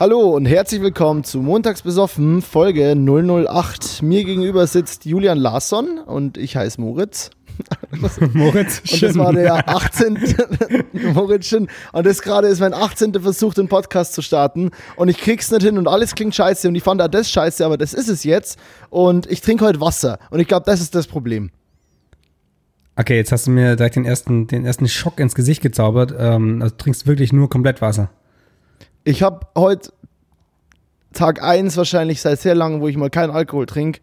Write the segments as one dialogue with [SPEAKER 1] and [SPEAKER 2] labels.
[SPEAKER 1] Hallo und herzlich willkommen zu Montags besoffen, Folge 008. Mir gegenüber sitzt Julian Larsson und ich heiße Moritz.
[SPEAKER 2] Moritz
[SPEAKER 1] Und das war der 18. Moritz Schinn. Und das gerade ist mein 18. Versuch, den Podcast zu starten. Und ich krieg's nicht hin und alles klingt scheiße. Und ich fand auch das scheiße, aber das ist es jetzt. Und ich trinke heute Wasser. Und ich glaube, das ist das Problem.
[SPEAKER 2] Okay, jetzt hast du mir direkt den ersten, den ersten Schock ins Gesicht gezaubert. Ähm, also du trinkst wirklich nur komplett Wasser.
[SPEAKER 1] Ich habe heute Tag 1 wahrscheinlich seit sehr langem, wo ich mal keinen Alkohol trinke.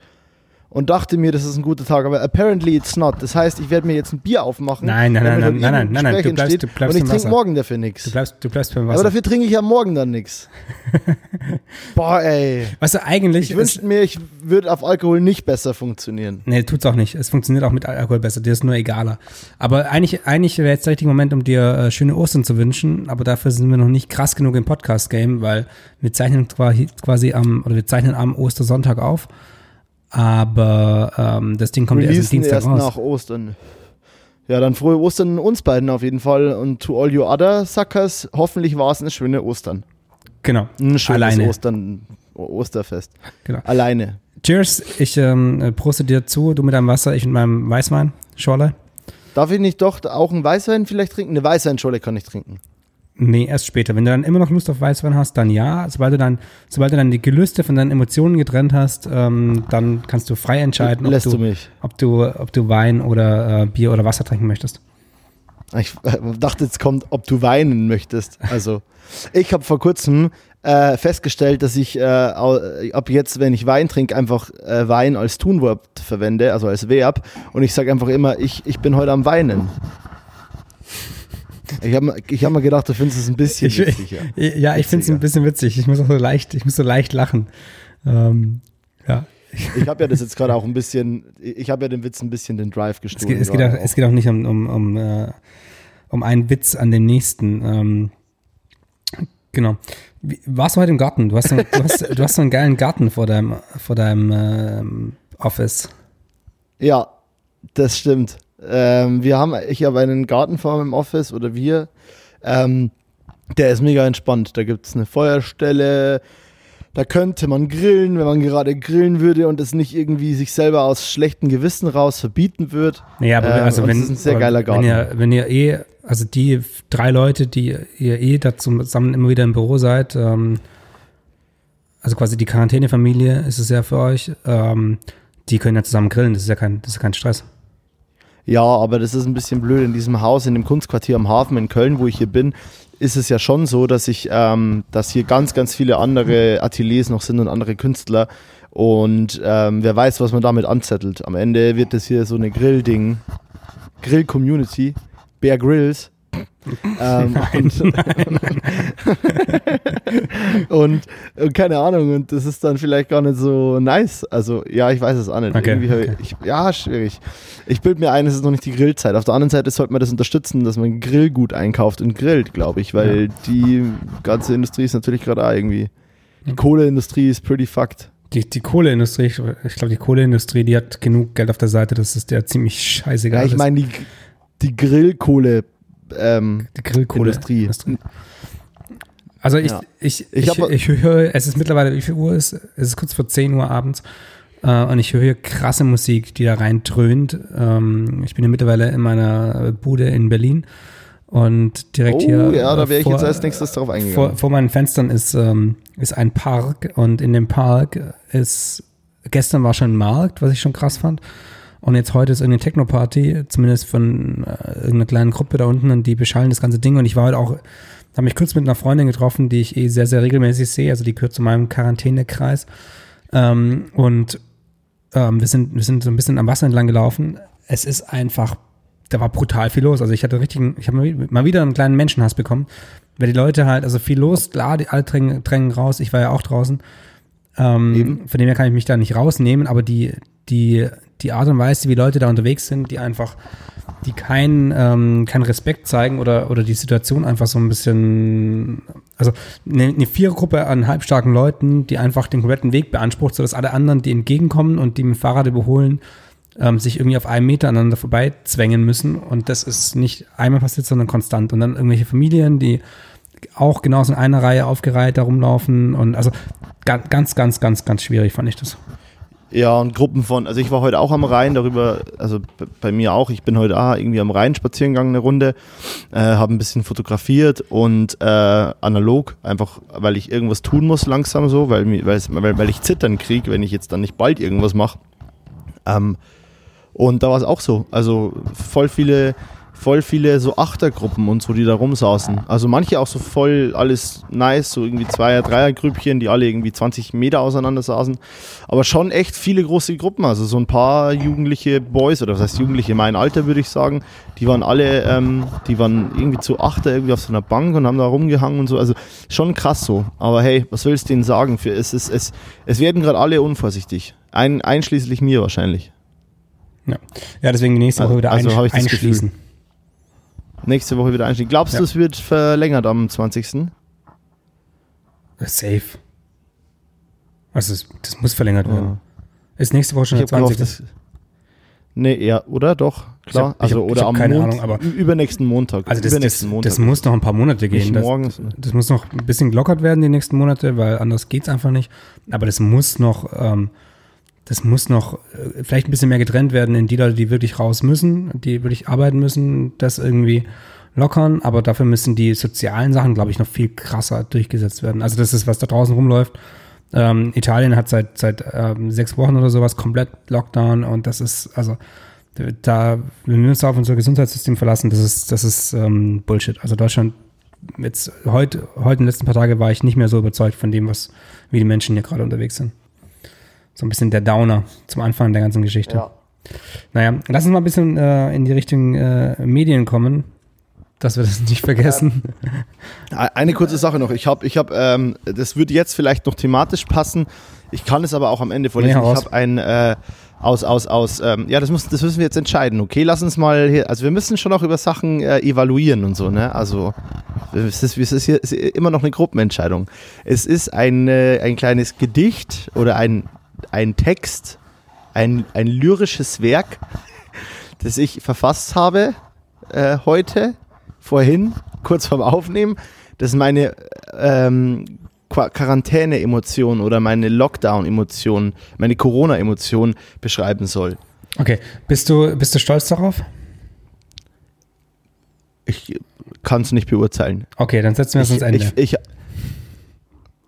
[SPEAKER 1] Und dachte mir, das ist ein guter Tag, aber apparently it's not. Das heißt, ich werde mir jetzt ein Bier aufmachen.
[SPEAKER 2] Nein, nein, nein, nein, nein, nein, nein,
[SPEAKER 1] Gespräch
[SPEAKER 2] du bleibst-
[SPEAKER 1] entsteht
[SPEAKER 2] du bleibst
[SPEAKER 1] Und ich trinke morgen dafür nichts.
[SPEAKER 2] Du bleibst, du bleibst beim
[SPEAKER 1] Aber
[SPEAKER 2] Wasser.
[SPEAKER 1] dafür trinke ich ja morgen dann nichts. Boah, ey.
[SPEAKER 2] weißt du, eigentlich.
[SPEAKER 1] Ich wünschte mir, ich würde auf Alkohol nicht besser funktionieren.
[SPEAKER 2] Nee, tut's auch nicht. Es funktioniert auch mit Alkohol besser. Dir ist nur egaler. Aber eigentlich, eigentlich wäre jetzt der richtige Moment, um dir äh, schöne Ostern zu wünschen. Aber dafür sind wir noch nicht krass genug im Podcast-Game, weil wir zeichnen quasi, quasi am, oder wir zeichnen am Ostersonntag auf. Aber ähm, das Ding kommt ja erst am
[SPEAKER 1] Releasen
[SPEAKER 2] Dienstag
[SPEAKER 1] erst
[SPEAKER 2] raus.
[SPEAKER 1] nach Ostern. Ja, dann frohe Ostern uns beiden auf jeden Fall. Und to all you other suckers, hoffentlich war es eine schöne Ostern.
[SPEAKER 2] Genau.
[SPEAKER 1] Ein schönes
[SPEAKER 2] Alleine.
[SPEAKER 1] Ostern, Osterfest.
[SPEAKER 2] Genau.
[SPEAKER 1] Alleine.
[SPEAKER 2] Cheers. Ich ähm, äh, proste dir zu. Du mit deinem Wasser, ich mit meinem Weißwein. Schorle.
[SPEAKER 1] Darf ich nicht doch auch einen Weißwein vielleicht trinken? Eine Weißweinschorle kann ich trinken.
[SPEAKER 2] Nee, erst später. Wenn du dann immer noch Lust auf Weißwein hast, dann ja. Sobald du dann, sobald du dann die Gelüste von deinen Emotionen getrennt hast, ähm, dann kannst du frei entscheiden, ob du,
[SPEAKER 1] du
[SPEAKER 2] ob du, ob du Wein oder äh, Bier oder Wasser trinken möchtest.
[SPEAKER 1] Ich äh, dachte, jetzt kommt, ob du weinen möchtest. Also, ich habe vor kurzem äh, festgestellt, dass ich äh, au- ab jetzt, wenn ich Wein trinke, einfach äh, Wein als Tunwort verwende, also als Verb. Und ich sage einfach immer, ich, ich bin heute am Weinen. Ich habe ich hab mir gedacht, du findest es ein bisschen
[SPEAKER 2] Ich,
[SPEAKER 1] witzig. Ja.
[SPEAKER 2] ja, ich finde es ein bisschen witzig. Ich muss auch so leicht, ich muss so leicht lachen. Ähm, ja.
[SPEAKER 1] Ich habe ja das jetzt gerade auch ein bisschen, ich habe ja den Witz ein bisschen den Drive
[SPEAKER 2] Es
[SPEAKER 1] gestohlen.
[SPEAKER 2] geht, es, geht auch, es geht auch nicht um, um, um, äh, um einen Witz an dem nächsten. Ähm, genau. Wie, warst du heute im Garten? Du hast, so, du, hast, du hast so einen geilen Garten vor deinem, vor deinem ähm, Office.
[SPEAKER 1] Ja, das stimmt. Ähm, wir haben, ich habe einen Garten vor meinem Office oder wir. Ähm, der ist mega entspannt. Da gibt es eine Feuerstelle. Da könnte man grillen, wenn man gerade grillen würde und es nicht irgendwie sich selber aus schlechten Gewissen raus verbieten wird.
[SPEAKER 2] Nee, aber
[SPEAKER 1] Ähm,
[SPEAKER 2] also wenn,
[SPEAKER 1] es ist ein sehr geiler Garten.
[SPEAKER 2] Wenn ihr, wenn ihr eh, also die drei Leute, die ihr eh da zusammen immer wieder im Büro seid, ähm, also quasi die Quarantänefamilie ist es ja für euch, ähm, die können ja zusammen grillen, das ist ja kein, das ist ja kein Stress.
[SPEAKER 1] Ja, aber das ist ein bisschen blöd. In diesem Haus, in dem Kunstquartier am Hafen in Köln, wo ich hier bin, ist es ja schon so, dass ich, ähm, dass hier ganz, ganz viele andere Ateliers noch sind und andere Künstler. Und ähm, wer weiß, was man damit anzettelt. Am Ende wird das hier so eine Grill-Ding. Grill-Community. Bear Grills. Ähm, und, und, und keine Ahnung, und das ist dann vielleicht gar nicht so nice. Also, ja, ich weiß es auch nicht.
[SPEAKER 2] Okay, okay.
[SPEAKER 1] ich, ja, schwierig. Ich bilde mir ein, es ist noch nicht die Grillzeit. Auf der anderen Seite sollte man das unterstützen, dass man Grillgut einkauft und grillt, glaube ich, weil die ganze Industrie ist natürlich gerade auch irgendwie. Die Kohleindustrie ist pretty fucked.
[SPEAKER 2] Die, die Kohleindustrie, ich ich glaube, die Kohleindustrie, die hat genug Geld auf der Seite, das ist der ziemlich scheißegal.
[SPEAKER 1] Ja, ich
[SPEAKER 2] ist.
[SPEAKER 1] meine, die, die Grillkohle. Ähm,
[SPEAKER 2] die Grillkohle.
[SPEAKER 1] Industrie.
[SPEAKER 2] Also ich,
[SPEAKER 1] Ja.
[SPEAKER 2] ich,
[SPEAKER 1] Ich
[SPEAKER 2] ich, ich, höre, es ist mittlerweile, wie viel Uhr ist? Es ist kurz vor 10 Uhr abends. Äh, und ich höre hier krasse Musik, die da rein dröhnt. Ähm, ich bin ja mittlerweile in meiner Bude in Berlin. Und direkt
[SPEAKER 1] oh,
[SPEAKER 2] hier.
[SPEAKER 1] ja, da wäre ich
[SPEAKER 2] vor-
[SPEAKER 1] jetzt als nächstes drauf eingegangen.
[SPEAKER 2] vor, vor meinen Fenstern ist, ähm, ist ein Park und in dem Park ist, gestern war schon ein Markt, was ich schon krass fand. Und jetzt heute ist irgendeine Techno-Party, zumindest von äh, irgendeiner kleinen Gruppe da unten und die beschallen das ganze Ding. Und ich war heute auch, habe mich kurz mit einer Freundin getroffen, die ich eh sehr, sehr regelmäßig sehe. Also die gehört zu meinem Quarantänekreis. Ähm, und ähm, wir, sind, wir sind so ein bisschen am Wasser entlang gelaufen. Es ist einfach, da war brutal viel los. Also ich hatte richtigen, ich habe mal wieder einen kleinen Menschenhass bekommen. Weil die Leute halt, also viel los, klar, die alle drängen, drängen raus. Ich war ja auch draußen. Ähm, von dem her kann ich mich da nicht rausnehmen, aber die, die, die Art und Weise, wie Leute da unterwegs sind, die einfach, die keinen ähm, keinen Respekt zeigen oder, oder die Situation einfach so ein bisschen, also eine, eine Vierergruppe an halbstarken Leuten, die einfach den kompletten Weg beansprucht, sodass alle anderen, die entgegenkommen und die mit dem Fahrrad überholen, ähm, sich irgendwie auf einem Meter aneinander vorbei zwängen müssen. Und das ist nicht einmal passiert, sondern konstant. Und dann irgendwelche Familien, die auch genauso in einer Reihe aufgereiht da rumlaufen und also ganz, ganz, ganz, ganz, schwierig fand ich das.
[SPEAKER 1] Ja, und Gruppen von, also ich war heute auch am Rhein, darüber, also bei mir auch, ich bin heute auch irgendwie am Rhein spazieren gegangen eine Runde, äh, habe ein bisschen fotografiert und äh, analog, einfach weil ich irgendwas tun muss langsam so, weil, weil, weil ich zittern kriege, wenn ich jetzt dann nicht bald irgendwas mache. Ähm, und da war es auch so, also voll viele voll viele so Achtergruppen und so, die da rumsaßen. Also manche auch so voll alles nice, so irgendwie Zweier-, Dreier-Grüppchen, die alle irgendwie 20 Meter auseinander saßen. Aber schon echt viele große Gruppen. Also so ein paar jugendliche Boys, oder was heißt jugendliche, mein Alter würde ich sagen, die waren alle, ähm, die waren irgendwie zu Achter irgendwie auf so einer Bank und haben da rumgehangen und so. Also schon krass so. Aber hey, was willst du denen sagen? Für, es, es, es, es werden gerade alle unvorsichtig. Ein, einschließlich mir wahrscheinlich.
[SPEAKER 2] Ja, ja deswegen die nächste Woche wieder also, also einschließen. Gefühl
[SPEAKER 1] nächste Woche wieder einsteigen. Glaubst ja. du, es wird verlängert am 20.?
[SPEAKER 2] Safe. Also das, das muss verlängert werden. Ja. Ist nächste Woche schon der 20. Gehofft,
[SPEAKER 1] nee, ja, oder? Doch, klar.
[SPEAKER 2] Ich hab, also,
[SPEAKER 1] ich oder
[SPEAKER 2] am keine Mond, Ahnung, aber
[SPEAKER 1] übernächsten Montag.
[SPEAKER 2] Also, das, das, Montag. das muss noch ein paar Monate gehen. Das, morgens. das muss noch ein bisschen gelockert werden, die nächsten Monate, weil anders geht es einfach nicht. Aber das muss noch ähm, das muss noch äh, vielleicht ein bisschen mehr getrennt werden in die Leute, die wirklich raus müssen, die wirklich arbeiten müssen, das irgendwie lockern, aber dafür müssen die sozialen Sachen, glaube ich, noch viel krasser durchgesetzt werden. Also das ist, was da draußen rumläuft. Ähm, Italien hat seit, seit ähm, sechs Wochen oder sowas komplett Lockdown und das ist, also da, wenn wir uns auf unser Gesundheitssystem verlassen, das ist, das ist ähm, Bullshit. Also Deutschland, jetzt heute, heute in den letzten paar Tagen war ich nicht mehr so überzeugt von dem, was, wie die Menschen hier gerade unterwegs sind so ein bisschen der Downer zum Anfang der ganzen Geschichte. Ja. Naja, lass uns mal ein bisschen äh, in die Richtung äh, Medien kommen, dass wir das nicht vergessen.
[SPEAKER 1] Eine kurze Sache noch. Ich habe, ich habe, ähm, das würde jetzt vielleicht noch thematisch passen. Ich kann es aber auch am Ende vorlesen. Nee, ich habe ein äh, aus, aus, aus, ähm, ja, das, muss, das müssen wir jetzt entscheiden. Okay, lass uns mal hier, also wir müssen schon auch über Sachen äh, evaluieren und so, ne? Also, es ist, es ist hier ist immer noch eine Gruppenentscheidung. Es ist ein, äh, ein kleines Gedicht oder ein ein Text, ein, ein lyrisches Werk, das ich verfasst habe äh, heute, vorhin, kurz vorm Aufnehmen, das meine ähm, Quarantäne-Emotion oder meine Lockdown-Emotion, meine Corona-Emotion beschreiben soll.
[SPEAKER 2] Okay, bist du, bist du stolz darauf?
[SPEAKER 1] Ich kann es nicht beurteilen.
[SPEAKER 2] Okay, dann setzen wir es ans Ende.
[SPEAKER 1] Ich, ich,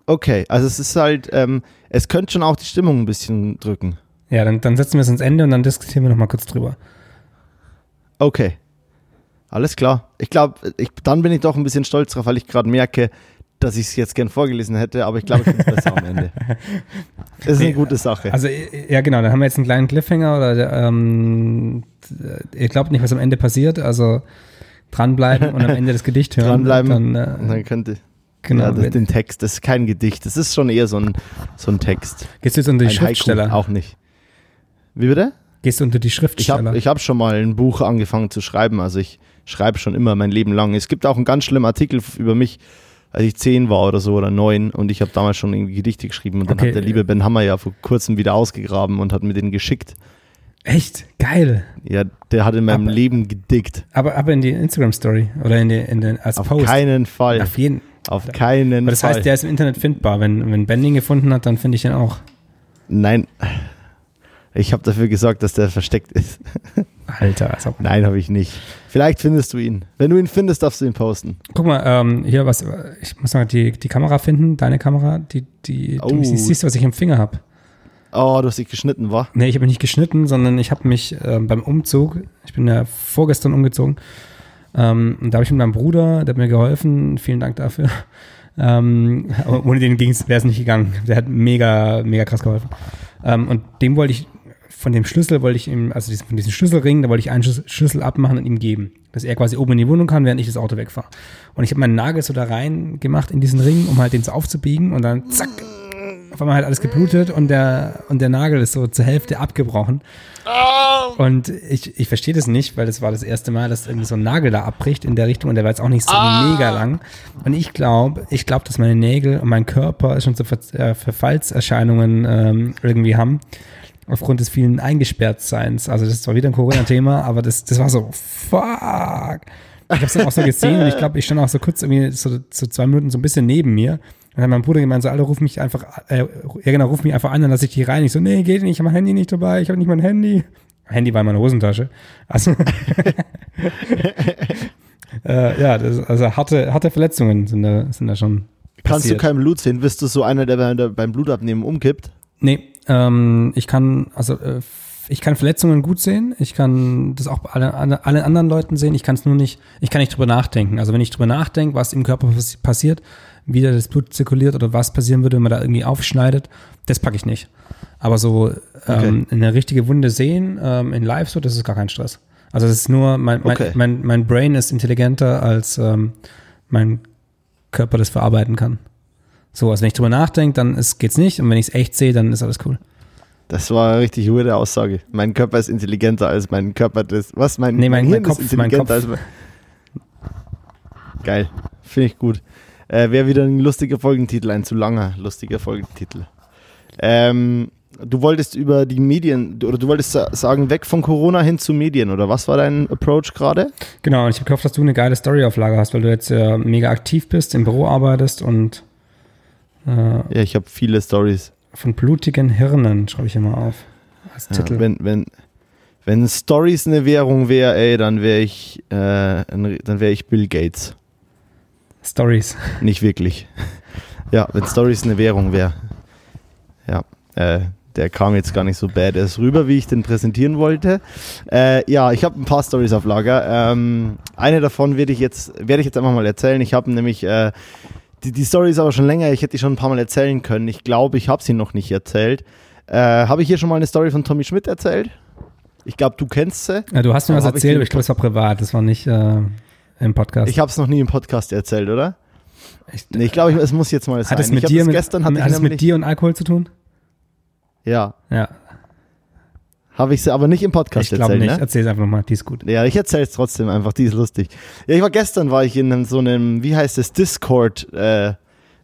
[SPEAKER 1] okay, also es ist halt, ähm, es könnte schon auch die Stimmung ein bisschen drücken.
[SPEAKER 2] Ja, dann, dann setzen wir es ins Ende und dann diskutieren wir nochmal kurz drüber.
[SPEAKER 1] Okay. Alles klar. Ich glaube, ich, dann bin ich doch ein bisschen stolz drauf, weil ich gerade merke, dass ich es jetzt gern vorgelesen hätte, aber ich glaube, ich es besser am Ende. Das ist eine gute Sache.
[SPEAKER 2] Also, ja, genau, dann haben wir jetzt einen kleinen Cliffhanger oder ähm, ihr glaubt nicht, was am Ende passiert, also dranbleiben und am Ende das Gedicht hören.
[SPEAKER 1] Dranbleiben. Dann, äh, dann könnte. Genau. Ja, das, den Text, das ist kein Gedicht, das ist schon eher so ein, so ein Text.
[SPEAKER 2] Gehst du jetzt unter die ein Schriftsteller?
[SPEAKER 1] Haiku auch nicht. Wie bitte?
[SPEAKER 2] Gehst du unter die Schriftsteller?
[SPEAKER 1] Ich habe ich hab schon mal ein Buch angefangen zu schreiben, also ich schreibe schon immer mein Leben lang. Es gibt auch einen ganz schlimmen Artikel über mich, als ich zehn war oder so oder neun und ich habe damals schon irgendwie Gedichte geschrieben und dann okay. hat der liebe Ben Hammer ja vor kurzem wieder ausgegraben und hat mir den geschickt.
[SPEAKER 2] Echt? Geil.
[SPEAKER 1] Ja, der hat in meinem aber, Leben gedickt.
[SPEAKER 2] Aber, aber in die Instagram-Story oder in, die, in den als
[SPEAKER 1] Auf
[SPEAKER 2] Post?
[SPEAKER 1] Auf keinen Fall.
[SPEAKER 2] Auf jeden
[SPEAKER 1] Auf keinen
[SPEAKER 2] aber das
[SPEAKER 1] Fall.
[SPEAKER 2] Das heißt, der ist im Internet findbar. Wenn, wenn Ben ihn gefunden hat, dann finde ich den auch.
[SPEAKER 1] Nein. Ich habe dafür gesorgt, dass der versteckt ist.
[SPEAKER 2] Alter. Also
[SPEAKER 1] Nein, habe ich nicht. Vielleicht findest du ihn. Wenn du ihn findest, darfst du ihn posten.
[SPEAKER 2] Guck mal, ähm, hier was, ich muss mal die, die Kamera finden, deine Kamera, die, die,
[SPEAKER 1] oh.
[SPEAKER 2] du siehst, was ich im Finger habe.
[SPEAKER 1] Oh, du hast dich geschnitten, wa?
[SPEAKER 2] Nee, ich habe mich nicht geschnitten, sondern ich habe mich äh, beim Umzug, ich bin ja vorgestern umgezogen, ähm, und da habe ich mit meinem Bruder, der hat mir geholfen, vielen Dank dafür. Ähm, ohne den wäre es nicht gegangen. Der hat mega, mega krass geholfen. Ähm, und dem wollte ich, von dem Schlüssel wollte ich ihm, also von diesem Schlüsselring, da wollte ich einen Schlüssel abmachen und ihm geben. Dass er quasi oben in die Wohnung kann, während ich das Auto wegfahre. Und ich habe meinen Nagel so da rein gemacht in diesen Ring, um halt den so aufzubiegen und dann zack, auf einmal halt alles geblutet und der, und der Nagel ist so zur Hälfte abgebrochen. Oh. Und ich, ich verstehe das nicht, weil das war das erste Mal, dass irgendwie so ein Nagel da abbricht in der Richtung und der war jetzt auch nicht so oh. mega lang. Und ich glaube, ich glaube, dass meine Nägel und mein Körper schon so Ver äh, Verfallserscheinungen ähm, irgendwie haben. Aufgrund des vielen Eingesperrtseins. Also, das ist zwar wieder ein Corona-Thema, aber das, das war so, fuck. ich habe es dann auch so gesehen und ich glaube, ich stand auch so kurz irgendwie so, so zwei Minuten so ein bisschen neben mir. Dann hat mein Bruder gemeint, so, Alter, ruf mich einfach, äh, ja genau, ruf mich einfach an, dann lasse ich dich rein. Ich so, nee, geht nicht, ich habe mein Handy nicht dabei, ich habe nicht mein Handy. Handy war in meiner Hosentasche. Also, äh, ja, das, also harte, harte Verletzungen sind da, sind da schon
[SPEAKER 1] Kannst du
[SPEAKER 2] passiert.
[SPEAKER 1] kein Blut sehen? Bist du so einer, der bei- der beim Blutabnehmen umkippt?
[SPEAKER 2] Nee, ähm, ich kann, also äh, ich kann Verletzungen gut sehen. Ich kann das auch bei alle, alle, allen anderen Leuten sehen. Ich kann es nur nicht, ich kann nicht drüber nachdenken. Also wenn ich drüber nachdenke, was im Körper pass- passiert, wie da das Blut zirkuliert oder was passieren würde, wenn man da irgendwie aufschneidet, das packe ich nicht. Aber so ähm, eine richtige Wunde sehen ähm, in Live, so, das ist gar kein Stress. Also das ist nur, mein, mein,
[SPEAKER 1] Okay.
[SPEAKER 2] mein, mein Brain ist intelligenter als ähm, mein Körper das verarbeiten kann. So, also wenn ich drüber nachdenke, dann ist, geht's nicht. Und wenn ich es echt sehe, dann ist alles cool.
[SPEAKER 1] Das war eine richtig weirde Aussage. Mein Körper ist intelligenter als mein Körper. Das, was? Mein,
[SPEAKER 2] Nee, mein- mein
[SPEAKER 1] Hirn
[SPEAKER 2] Kopf,
[SPEAKER 1] ist
[SPEAKER 2] mein
[SPEAKER 1] intelligenter
[SPEAKER 2] Kopf.
[SPEAKER 1] als mein. Geil. Finde ich gut. Äh, Wäre wieder ein lustiger Folgentitel, ein zu langer lustiger Folgentitel. Ähm, du wolltest über die Medien, oder du wolltest sa- sagen, weg von Corona hin zu Medien, oder was war dein Approach gerade?
[SPEAKER 2] Genau, und ich habe gehofft, dass du eine geile Story auf Lager hast, weil du jetzt äh, mega aktiv bist, im Büro arbeitest und äh,
[SPEAKER 1] Ja, ich habe viele Stories.
[SPEAKER 2] von blutigen Hirnen schreibe ich immer auf. Als
[SPEAKER 1] Ja,
[SPEAKER 2] Titel.
[SPEAKER 1] wenn, wenn, wenn Stories eine Währung wäre, ey, dann wäre ich, äh, dann wäre ich Bill Gates.
[SPEAKER 2] Stories.
[SPEAKER 1] Nicht wirklich. Ja, wenn Stories eine Währung wäre. Ja, äh, der kam jetzt gar nicht so badass rüber, wie ich den präsentieren wollte. Äh, ja, ich habe ein paar Stories auf Lager. Ähm, eine davon werde ich jetzt, werde ich jetzt einfach mal erzählen. Ich habe nämlich äh, die, die Story ist aber schon länger. Ich hätte die schon ein paar Mal erzählen können. Ich glaube, ich habe sie noch nicht erzählt. Äh, habe ich hier schon mal eine Story von Tommy Schmidt erzählt? Ich glaube, du kennst sie.
[SPEAKER 2] Ja, du hast mir
[SPEAKER 1] Aber
[SPEAKER 2] was erzählt, aber ich glaube, es war privat. Das war nicht äh, im Podcast.
[SPEAKER 1] Ich habe es noch nie im Podcast erzählt, oder?
[SPEAKER 2] Ich-
[SPEAKER 1] Nee, ich glaube, es muss jetzt mal sein.
[SPEAKER 2] hat es
[SPEAKER 1] ich
[SPEAKER 2] mit dir mit,
[SPEAKER 1] gestern
[SPEAKER 2] hat
[SPEAKER 1] ich
[SPEAKER 2] es mit dir und Alkohol zu tun?
[SPEAKER 1] Ja,
[SPEAKER 2] Ja,
[SPEAKER 1] habe ich sie aber nicht im Podcast
[SPEAKER 2] ich glaube
[SPEAKER 1] erzählt,
[SPEAKER 2] nicht.
[SPEAKER 1] ne?
[SPEAKER 2] Erzähl es einfach nochmal, die ist gut.
[SPEAKER 1] Ja, ich erzähle es trotzdem einfach, die ist lustig. Ja, ich war gestern, war ich in einem, so einem, wie heißt es, Discord äh,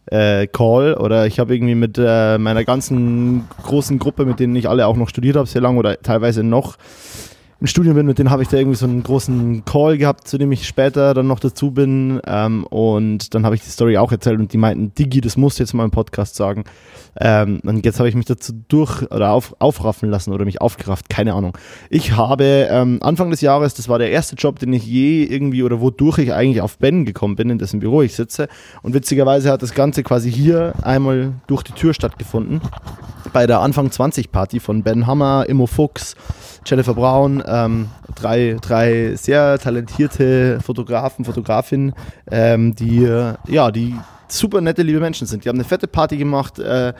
[SPEAKER 1] äh, Call oder ich habe irgendwie mit äh, meiner ganzen großen Gruppe, mit denen ich alle auch noch studiert habe, sehr lange oder teilweise noch im Studium bin, mit denen habe ich da irgendwie so einen großen Call gehabt, zu dem ich später dann noch dazu bin. Ähm, und dann habe ich die Story auch erzählt und die meinten, Digi, das musst du jetzt mal im Podcast sagen. Ähm, und jetzt habe ich mich dazu durch oder auf, aufraffen lassen oder mich aufgerafft, keine Ahnung. Ich habe ähm, Anfang des Jahres, das war der erste Job, den ich je irgendwie oder wodurch ich eigentlich auf Ben gekommen bin, in dessen Büro ich sitze. Und witzigerweise hat das Ganze quasi hier einmal durch die Tür stattgefunden. Bei der Anfang 20 Party von Ben Hammer, Immo Fuchs, Jennifer Braun, ähm, drei, drei sehr talentierte Fotografen, Fotografinnen, ähm, die, ja, die super nette, liebe Menschen sind. Die haben eine fette Party gemacht, äh,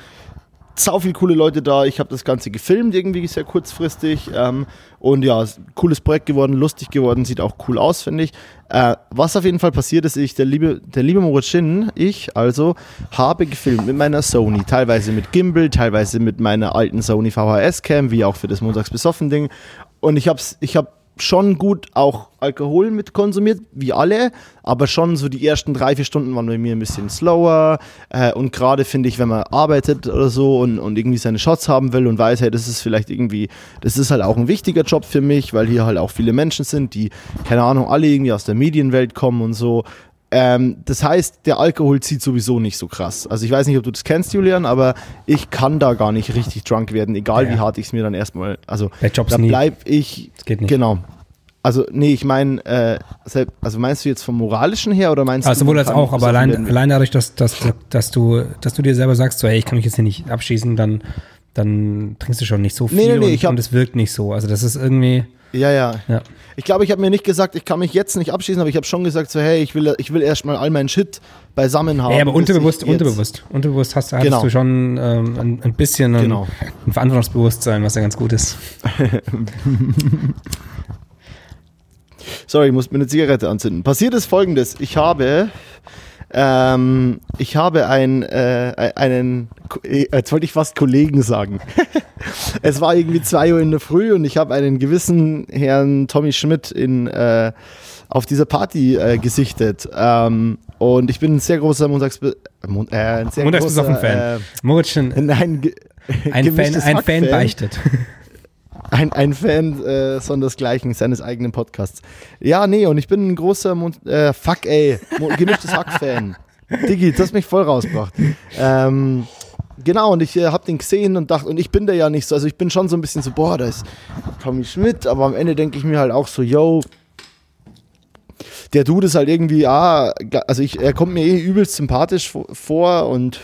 [SPEAKER 1] sau viele coole Leute da. Ich habe das Ganze gefilmt, irgendwie sehr kurzfristig. Ähm, und ja, cooles Projekt geworden, lustig geworden, sieht auch cool aus, finde ich. Äh, was auf jeden Fall passiert ist, ich, der liebe, der liebe Moritz Schinn, ich also, habe gefilmt mit meiner Sony, teilweise mit Gimbal, teilweise mit meiner alten Sony VHS-Cam, wie auch für das Montags besoffen Ding. Und ich habe ich hab schon gut auch Alkohol mit konsumiert, wie alle, aber schon so die ersten drei, vier Stunden waren bei mir ein bisschen slower. Äh, und gerade finde ich, wenn man arbeitet oder so und, und irgendwie seine Shots haben will und weiß, hey, das ist vielleicht irgendwie, das ist halt auch ein wichtiger Job für mich, weil hier halt auch viele Menschen sind, die, keine Ahnung, alle irgendwie aus der Medienwelt kommen und so. Ähm, das heißt, der Alkohol zieht sowieso nicht so krass. Also ich weiß nicht, ob du das kennst, Julian, aber ich kann da gar nicht richtig drunk werden, egal
[SPEAKER 2] Ja.
[SPEAKER 1] wie hart ich es mir dann erstmal, also da
[SPEAKER 2] nie.
[SPEAKER 1] bleib ich
[SPEAKER 2] Das geht nicht.
[SPEAKER 1] Genau. Also, nee, ich meine, äh, also meinst du jetzt vom moralischen her oder meinst
[SPEAKER 2] Also
[SPEAKER 1] du.
[SPEAKER 2] sowohl als auch, aber allein, allein dadurch, dass, dass, dass, du, dass du dir selber sagst, so, hey, ich kann mich jetzt hier nicht abschießen, dann, dann trinkst du schon nicht so viel
[SPEAKER 1] Nee, nee, nee,
[SPEAKER 2] und, und es wirkt nicht so. Also das ist irgendwie,
[SPEAKER 1] Ja, ja.
[SPEAKER 2] ja.
[SPEAKER 1] Ich glaube, ich habe mir nicht gesagt, ich kann mich jetzt nicht abschießen, aber ich habe schon gesagt, so, hey, ich will, ich will erstmal all meinen Shit beisammen haben.
[SPEAKER 2] Ja, aber unterbewusst, unterbewusst. Unterbewusst hast, hattest
[SPEAKER 1] Genau.
[SPEAKER 2] du schon ähm, ein, ein bisschen ein,
[SPEAKER 1] Genau.
[SPEAKER 2] ein Verantwortungsbewusstsein, was ja ganz gut ist.
[SPEAKER 1] Sorry, ich muss mir eine Zigarette anzünden. Passiert ist folgendes: Ich habe, ähm, ich habe ein, äh, einen, äh, jetzt wollte ich fast Kollegen sagen. es war irgendwie 2 Uhr in der Früh und ich habe einen gewissen Herrn Tommy Schmidt in, äh, auf dieser Party äh, gesichtet. Ähm, und ich bin ein sehr großer Montags, äh, Mon äh, ein sehr
[SPEAKER 2] Montagsbesoffen
[SPEAKER 1] großer,
[SPEAKER 2] Fan. Moritz
[SPEAKER 1] Äh, nein, ge
[SPEAKER 2] ein Fan,
[SPEAKER 1] gemischtes
[SPEAKER 2] ein Fan beichtet.
[SPEAKER 1] ein, ein Fan äh, sondersgleichen seines eigenen Podcasts. Ja, nee, und ich bin ein großer Mon äh, Fuck, ey, gemischtes Hack-Fan. Digi, das mich voll rausgebracht. Ähm, genau, und ich äh, habe den gesehen und dachte, und ich bin da ja nicht so, also ich bin schon so ein bisschen so, boah, da ist Tommy Schmidt, aber am Ende denke ich mir halt auch so, yo, der Dude ist halt irgendwie, ah, also ich, er kommt mir eh übelst sympathisch vor und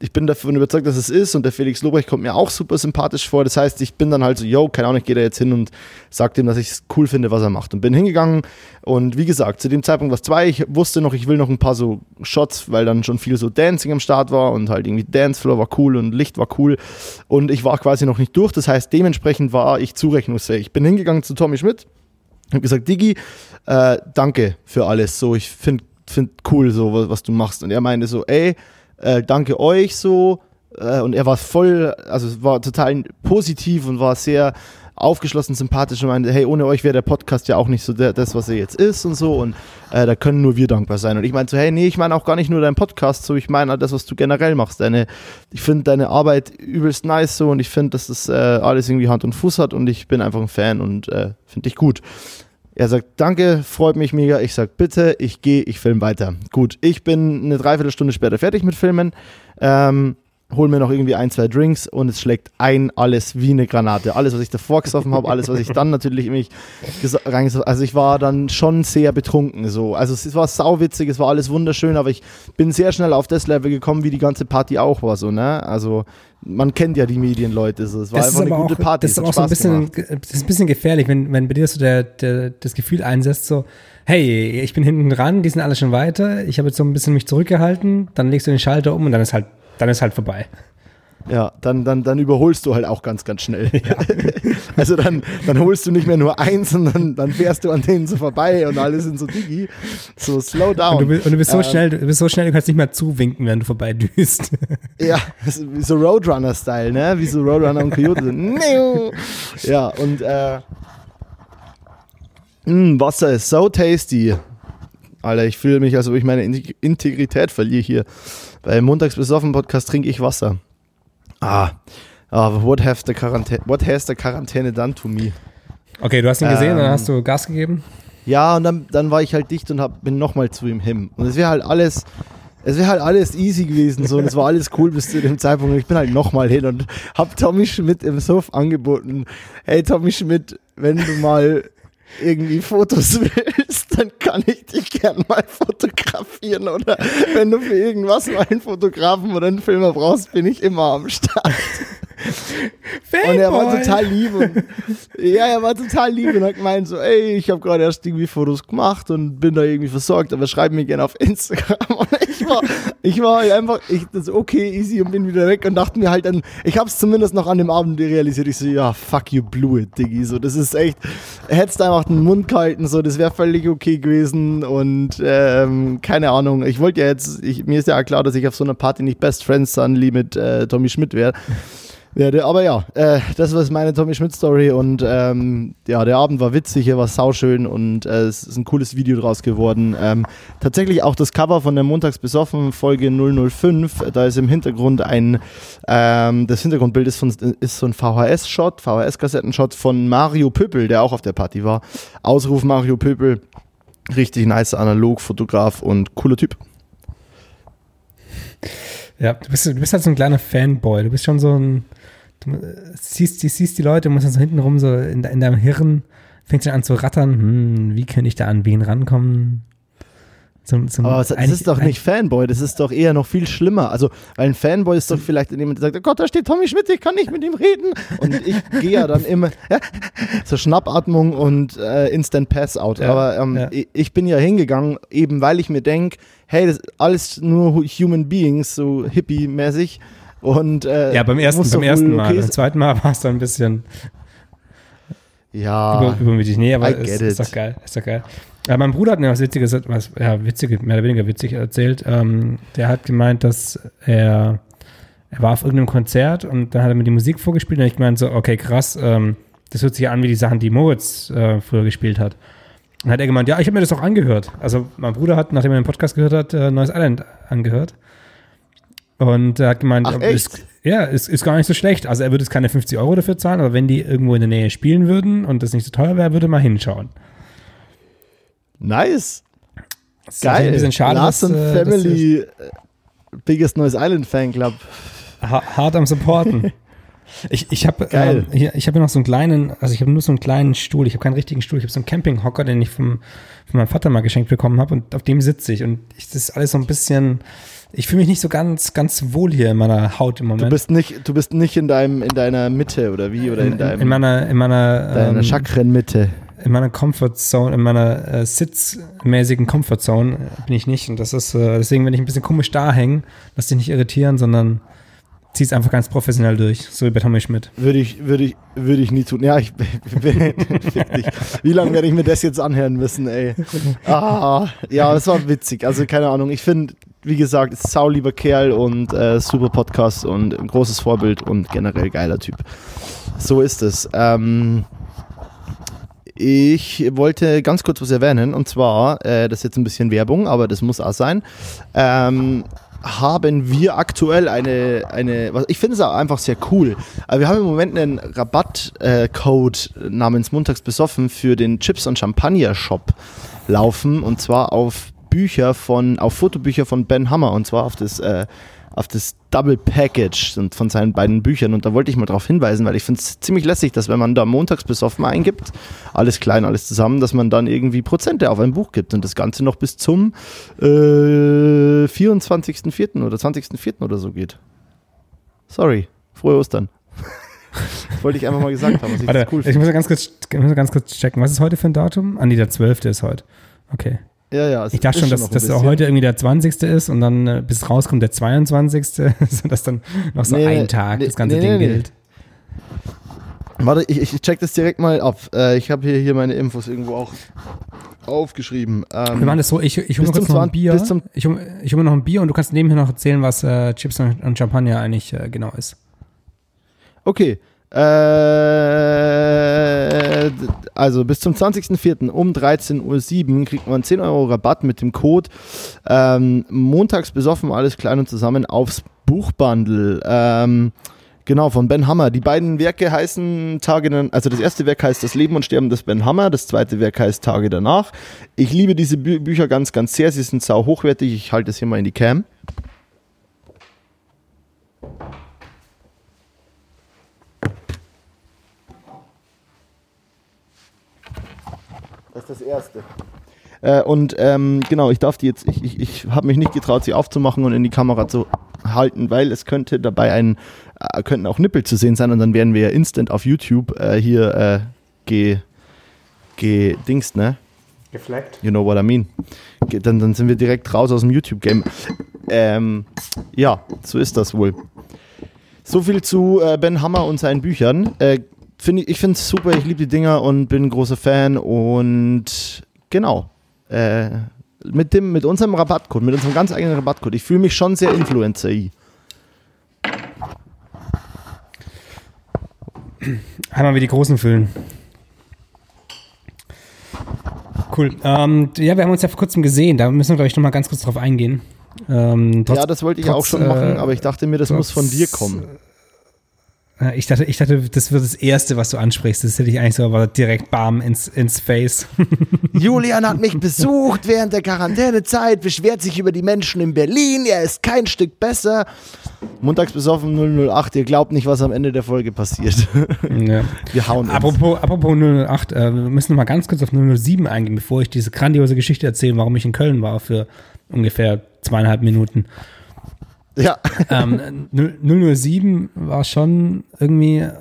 [SPEAKER 1] ich bin davon überzeugt, dass es ist und der Felix Lobrecht kommt mir auch super sympathisch vor. Das heißt, ich bin dann halt so, yo, keine Ahnung, ich gehe da jetzt hin und sage dem, dass ich es cool finde, was er macht. Und bin hingegangen und wie gesagt, zu dem Zeitpunkt war es zwei. Ich wusste noch, ich will noch ein paar so Shots, weil dann schon viel so Dancing am Start war und halt irgendwie Dancefloor war cool und Licht war cool. Und ich war quasi noch nicht durch. Das heißt, dementsprechend war ich zurechnungsfähig. Ich bin hingegangen zu Tommy Schmidt, habe gesagt, Digi, äh, danke für alles. So, ich finde find cool, so was, was du machst. Und er meinte so, ey, äh, danke euch so. Äh, und er war voll, also war total positiv und war sehr aufgeschlossen, sympathisch und meinte, hey, ohne euch wäre der Podcast ja auch nicht so der, das, was er jetzt ist und so und äh, da können nur wir dankbar sein. Und ich meinte so, hey, nee, ich meine auch gar nicht nur deinen Podcast, so ich meine das, was du generell machst. Deine, ich finde deine Arbeit übelst nice so und ich finde, dass das äh, alles irgendwie Hand und Fuß hat und ich bin einfach ein Fan und äh, finde dich gut. Er sagt, danke, freut mich mega. Ich sage, bitte, ich gehe, ich film weiter. Gut, ich bin eine Dreiviertelstunde später fertig mit Filmen. Ähm, hol mir noch irgendwie ein, zwei Drinks und es schlägt ein alles wie eine Granate. Alles, was ich davor gesoffen habe, alles, was ich dann natürlich mich reingesoffen Also ich war dann schon sehr betrunken so. Also es war sauwitzig, es war alles wunderschön, aber ich bin sehr schnell auf das Level gekommen, wie die ganze Party auch war so, ne? Also man kennt ja die Medienleute so. Es war
[SPEAKER 2] das
[SPEAKER 1] einfach eine gute
[SPEAKER 2] auch,
[SPEAKER 1] Party.
[SPEAKER 2] Das ist auch so ein bisschen, das ist ein bisschen gefährlich, wenn, wenn bei dir so der, der, das Gefühl einsetzt, so, hey, ich bin hinten dran, die sind alle schon weiter, ich habe jetzt so ein bisschen mich zurückgehalten, dann legst du den Schalter um und dann ist halt dann ist halt vorbei.
[SPEAKER 1] Ja, dann, dann, dann überholst du halt auch ganz, ganz schnell. Ja. Also dann, dann holst du nicht mehr nur eins, sondern dann fährst du an denen so vorbei und alle sind so digi. So slow down.
[SPEAKER 2] Und du, bist, und du bist so ähm, schnell, du bist so schnell, du kannst nicht mehr zuwinken, wenn du vorbeidüst.
[SPEAKER 1] Ja, so Roadrunner-Style, ne? Wie so Roadrunner und Coyote sind. Ja, und äh, mh, mm, Wasser ist so tasty. Alter, ich fühle mich, als ob ich meine Integrität verliere hier. Bei Montags besoffen Podcast trinke ich Wasser. Ah, uh, what, have the what has the Quarantäne done to me?
[SPEAKER 2] Okay, du hast ihn gesehen, ähm, dann hast du Gas gegeben?
[SPEAKER 1] Ja, und dann, dann war ich halt dicht und hab, bin nochmal zu ihm hin. Und es wäre halt alles, es wäre halt alles easy gewesen so und es war alles cool bis zu dem Zeitpunkt. Und ich bin halt nochmal hin und hab Tommy Schmidt im Sof angeboten. Hey Tommy Schmidt, wenn du mal irgendwie Fotos willst, dann kann ich dich gern mal fotografieren oder wenn du für irgendwas mal einen Fotografen oder einen Filmer brauchst, bin ich immer am Start. Und er war total lieb. Und, ja, er war total lieb und hat gemeint so, ey, ich habe gerade erst irgendwie Fotos gemacht und bin da irgendwie versorgt, aber schreib mir gerne auf Instagram. Und ich war, ich war einfach, ich das okay, easy und bin wieder weg und dachte mir halt dann, ich habe es zumindest noch an dem Abend realisiert. Ich so, ja, fuck you, blew it, Diggi. So, das ist echt, hättest einfach den Mund gehalten, so, das wäre völlig okay gewesen und ähm, keine Ahnung. Ich wollte ja jetzt, ich, mir ist ja klar, dass ich auf so einer Party nicht Best Friends Sunly mit äh, Tommy Schmidt wäre werde. Aber ja, äh, das war meine Tommy Schmidt-Story und ähm, ja, der Abend war witzig, er war sauschön und äh, es ist ein cooles Video draus geworden. Ähm, tatsächlich auch das Cover von der Montags besoffen Folge 005, da ist im Hintergrund ein, ähm, das Hintergrundbild ist, von, ist so ein VHS-Shot, VHS-Kassettenshot von Mario Pöpel, der auch auf der Party war. Ausruf Mario Pöpel, richtig nice Analogfotograf und cooler Typ.
[SPEAKER 2] Ja, du bist, du bist halt so ein kleiner Fanboy. Du bist schon so ein, du siehst, du siehst die Leute, musst dann so hintenrum so in, in deinem Hirn, fängst dann an zu rattern, hm, wie könnte ich da an wen rankommen?
[SPEAKER 1] Zum, zum Aber das ist doch nicht Fanboy, das ist doch eher noch viel schlimmer. Also, weil ein Fanboy ist doch vielleicht jemand, der sagt, oh Gott, da steht Tommy Schmidt, ich kann nicht mit ihm reden. Und ich gehe ja dann immer, ja, so Schnappatmung und äh, Instant Pass-Out. Ja, Aber ähm, ja. ich, ich bin ja hingegangen, eben weil ich mir denke, hey, das ist alles nur Human Beings, so hippie-mäßig. Und, äh,
[SPEAKER 2] ja, beim ersten, beim ersten Mal. Okay beim zweiten Mal war es dann ein bisschen
[SPEAKER 1] ja,
[SPEAKER 2] über, übermütig. Nee, aber ist, ist, doch geil. Ist doch geil. Ja, mein Bruder hat mir was Witziges, was, ja, witzig, mehr oder weniger witzig erzählt. Ähm, der hat gemeint, dass er, er war auf irgendeinem Konzert und dann hat er mir die Musik vorgespielt und ich gemeint so, okay, krass, ähm, das hört sich an wie die Sachen, die Moritz äh, früher gespielt hat. Und hat er gemeint, ja, ich habe mir das auch angehört. Also mein Bruder hat, nachdem er den Podcast gehört hat, äh, Neues Island angehört. Und er hat gemeint,
[SPEAKER 1] Ach?
[SPEAKER 2] Ist, ja, ist, ist gar nicht so schlecht. Also er würde jetzt keine 50 Euro dafür zahlen, aber wenn die irgendwo in der Nähe spielen würden und das nicht so teuer wäre, würde er mal hinschauen.
[SPEAKER 1] Nice.
[SPEAKER 2] Das ist
[SPEAKER 1] Geil.
[SPEAKER 2] Ein bisschen schade,
[SPEAKER 1] Lars
[SPEAKER 2] dass, äh,
[SPEAKER 1] Family äh, Biggest Noise Island Fanclub.
[SPEAKER 2] das ha- hart am Supporten. Ich, ich habe ähm, hier, ich habe noch so einen kleinen, also ich habe nur so einen kleinen Stuhl, ich habe keinen richtigen Stuhl, ich habe so einen Campinghocker, den ich vom, von meinem Vater mal geschenkt bekommen habe und auf dem sitze ich und ich, das ist alles so ein bisschen, ich fühle mich nicht so ganz, ganz wohl hier in meiner Haut im
[SPEAKER 1] Du
[SPEAKER 2] Moment.
[SPEAKER 1] bist nicht, du bist nicht in deinem, in deiner Mitte oder wie? Oder in,
[SPEAKER 2] in,
[SPEAKER 1] deinem,
[SPEAKER 2] in meiner, in meiner,
[SPEAKER 1] deiner
[SPEAKER 2] ähm,
[SPEAKER 1] Chakrenmitte.
[SPEAKER 2] in meiner Comfort Zone, in meiner äh, sitzmäßigen Comfort Zone äh, bin ich nicht. Und das ist, äh, deswegen, wenn ich ein bisschen komisch da hänge, lass dich nicht irritieren, sondern zieh es einfach ganz professionell durch, so wie bei Tommy Schmidt.
[SPEAKER 1] Würde ich, würde ich, würde ich nie tun. Ja, ich dich. Wie lange werde ich mir das jetzt anhören müssen, ey? Ah, ja, das war witzig. Also, keine Ahnung. Ich finde, wie gesagt, sau lieber Kerl und äh, super Podcast und ein großes Vorbild und generell geiler Typ. So ist es. Ähm, ich wollte ganz kurz was erwähnen und zwar, äh, das ist jetzt ein bisschen Werbung, aber das muss auch sein. Ähm, haben wir aktuell eine, eine ich finde es auch einfach sehr cool. Aber wir haben im Moment einen Rabattcode äh, namens Montags besoffen für den Chips und Champagner Shop laufen und zwar auf Bücher von, auf Fotobücher von Ben Hammer und zwar auf das, äh, auf das Double Package und von seinen beiden Büchern und da wollte ich mal darauf hinweisen, weil ich finde es ziemlich lässig, dass wenn man da montags besoffen eingibt, alles klein, alles zusammen, dass man dann irgendwie Prozente auf ein Buch gibt und das Ganze noch bis zum äh, 24.04. oder 20.04. oder so geht. Sorry, frohe Ostern. wollte ich einfach mal gesagt haben, was ich
[SPEAKER 2] Warte,
[SPEAKER 1] das cool
[SPEAKER 2] ich muss ja ganz kurz, ich muss ganz kurz checken. Was ist heute für ein Datum? Ah, nee, der 12. ist heute. Okay.
[SPEAKER 1] Ja, ja, es
[SPEAKER 2] Ich dachte schon, dass, dass
[SPEAKER 1] bisschen.
[SPEAKER 2] heute irgendwie der 20. ist und dann äh, bis rauskommt der 22. sodass dann noch so
[SPEAKER 1] Nee,
[SPEAKER 2] ein Tag
[SPEAKER 1] nee,
[SPEAKER 2] das ganze
[SPEAKER 1] nee,
[SPEAKER 2] Ding gilt.
[SPEAKER 1] Warte, ich, ich check das direkt mal ab. Äh, ich habe hier, hier meine Infos irgendwo auch aufgeschrieben. Ähm,
[SPEAKER 2] Wir machen das so, ich, ich hole mir kurz noch ein
[SPEAKER 1] 20
[SPEAKER 2] Bier. ich hole hol mir noch ein Bier und du kannst nebenher noch erzählen, was äh, Chips und, und Champagner eigentlich äh, genau ist.
[SPEAKER 1] Okay. Äh, also bis zum 20.04. um 13.07 Uhr kriegt man 10 Euro Rabatt mit dem Code ähm, montags besoffen, alles klein und zusammen aufs Buchbundle. Ähm, genau, von Ben Hammer. Die beiden Werke heißen Tage, dann- also das erste Werk heißt Das Leben und Sterben des Ben Hammer, das zweite Werk heißt Tage danach. Ich liebe diese Bü Bücher ganz, ganz sehr. Sie sind sau hochwertig. Ich halte es hier mal in die Cam. Ist das erste. Äh, und ähm, genau, ich darf die jetzt, ich, ich, ich habe mich nicht getraut, sie aufzumachen und in die Kamera zu halten, weil es könnte dabei ein, äh, könnten auch Nippel zu sehen sein und dann wären wir ja instant auf YouTube äh, hier äh, ge, ge Dings, ne?
[SPEAKER 2] Gefleckt.
[SPEAKER 1] You know what I mean. Ge- Dann, dann sind wir direkt raus aus dem YouTube-Game. Ähm, ja, so ist das wohl. So viel zu äh, Ben Hammer und seinen Büchern. Äh, find ich ich finde es super, ich liebe die Dinger und bin ein großer Fan und genau. Äh, mit, dem, mit unserem Rabattcode, mit unserem ganz eigenen Rabattcode. Ich fühle mich schon sehr influencer -y.
[SPEAKER 2] Einmal wie die Großen füllen. Cool. Ähm, ja, wir haben uns ja vor kurzem gesehen. Da müssen wir, glaube ich, noch mal ganz kurz drauf eingehen. Ähm, trotz-
[SPEAKER 1] Ja, das wollte ich
[SPEAKER 2] trotz,
[SPEAKER 1] auch schon machen,
[SPEAKER 2] äh,
[SPEAKER 1] aber ich dachte mir, das muss von dir
[SPEAKER 2] trotz,
[SPEAKER 1] kommen.
[SPEAKER 2] Äh, Ich dachte, ich dachte, das wird das Erste, was du ansprichst. Das hätte ich eigentlich so aber direkt bam ins, ins Face.
[SPEAKER 1] Julian hat mich besucht während der Quarantänezeit, beschwert sich über die Menschen in Berlin, er ist kein Stück besser. Montags besoffen 008, ihr glaubt nicht, was am Ende der Folge passiert.
[SPEAKER 2] ja.
[SPEAKER 1] Wir hauen uns.
[SPEAKER 2] Apropos, apropos 008, äh, wir müssen noch mal ganz kurz auf 007 eingehen, bevor ich diese grandiose Geschichte erzähle, warum ich in Köln war für ungefähr zweieinhalb Minuten.
[SPEAKER 1] Ja,
[SPEAKER 2] ähm, 007 war schon irgendwie äh,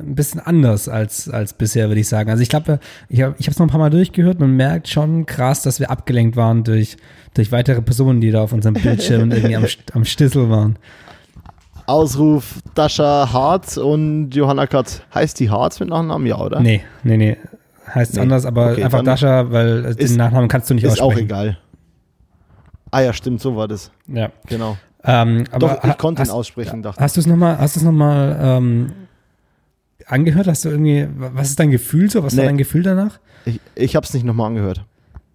[SPEAKER 2] ein bisschen anders als, als bisher, würde ich sagen. Also ich glaube, ich habe es noch ein paar Mal durchgehört. Man merkt schon krass, dass wir abgelenkt waren durch, durch weitere Personen, die da auf unserem Bildschirm irgendwie am, am Stissel waren.
[SPEAKER 1] Ausruf Dasha Harz und Johanna Katz. Heißt die Harz mit Nachnamen? Ja, oder?
[SPEAKER 2] Nee, nee, nee. Heißt
[SPEAKER 1] Nee.
[SPEAKER 2] anders, aber
[SPEAKER 1] Okay,
[SPEAKER 2] einfach Dasha, weil äh, den
[SPEAKER 1] ist-
[SPEAKER 2] Nachnamen kannst du nicht
[SPEAKER 1] Ist auch
[SPEAKER 2] aussprechen.
[SPEAKER 1] egal. Ah ja, stimmt, so war das.
[SPEAKER 2] Ja.
[SPEAKER 1] Genau.
[SPEAKER 2] Ähm,
[SPEAKER 1] Doch, ich konnte ihn
[SPEAKER 2] hast,
[SPEAKER 1] aussprechen, dachte
[SPEAKER 2] Hast du es nochmal, hast du es nochmal ähm, angehört? Hast du irgendwie, was ist dein Gefühl so? Was war
[SPEAKER 1] Nee.
[SPEAKER 2] dein Gefühl danach?
[SPEAKER 1] ich. Ich habe es nicht nochmal angehört.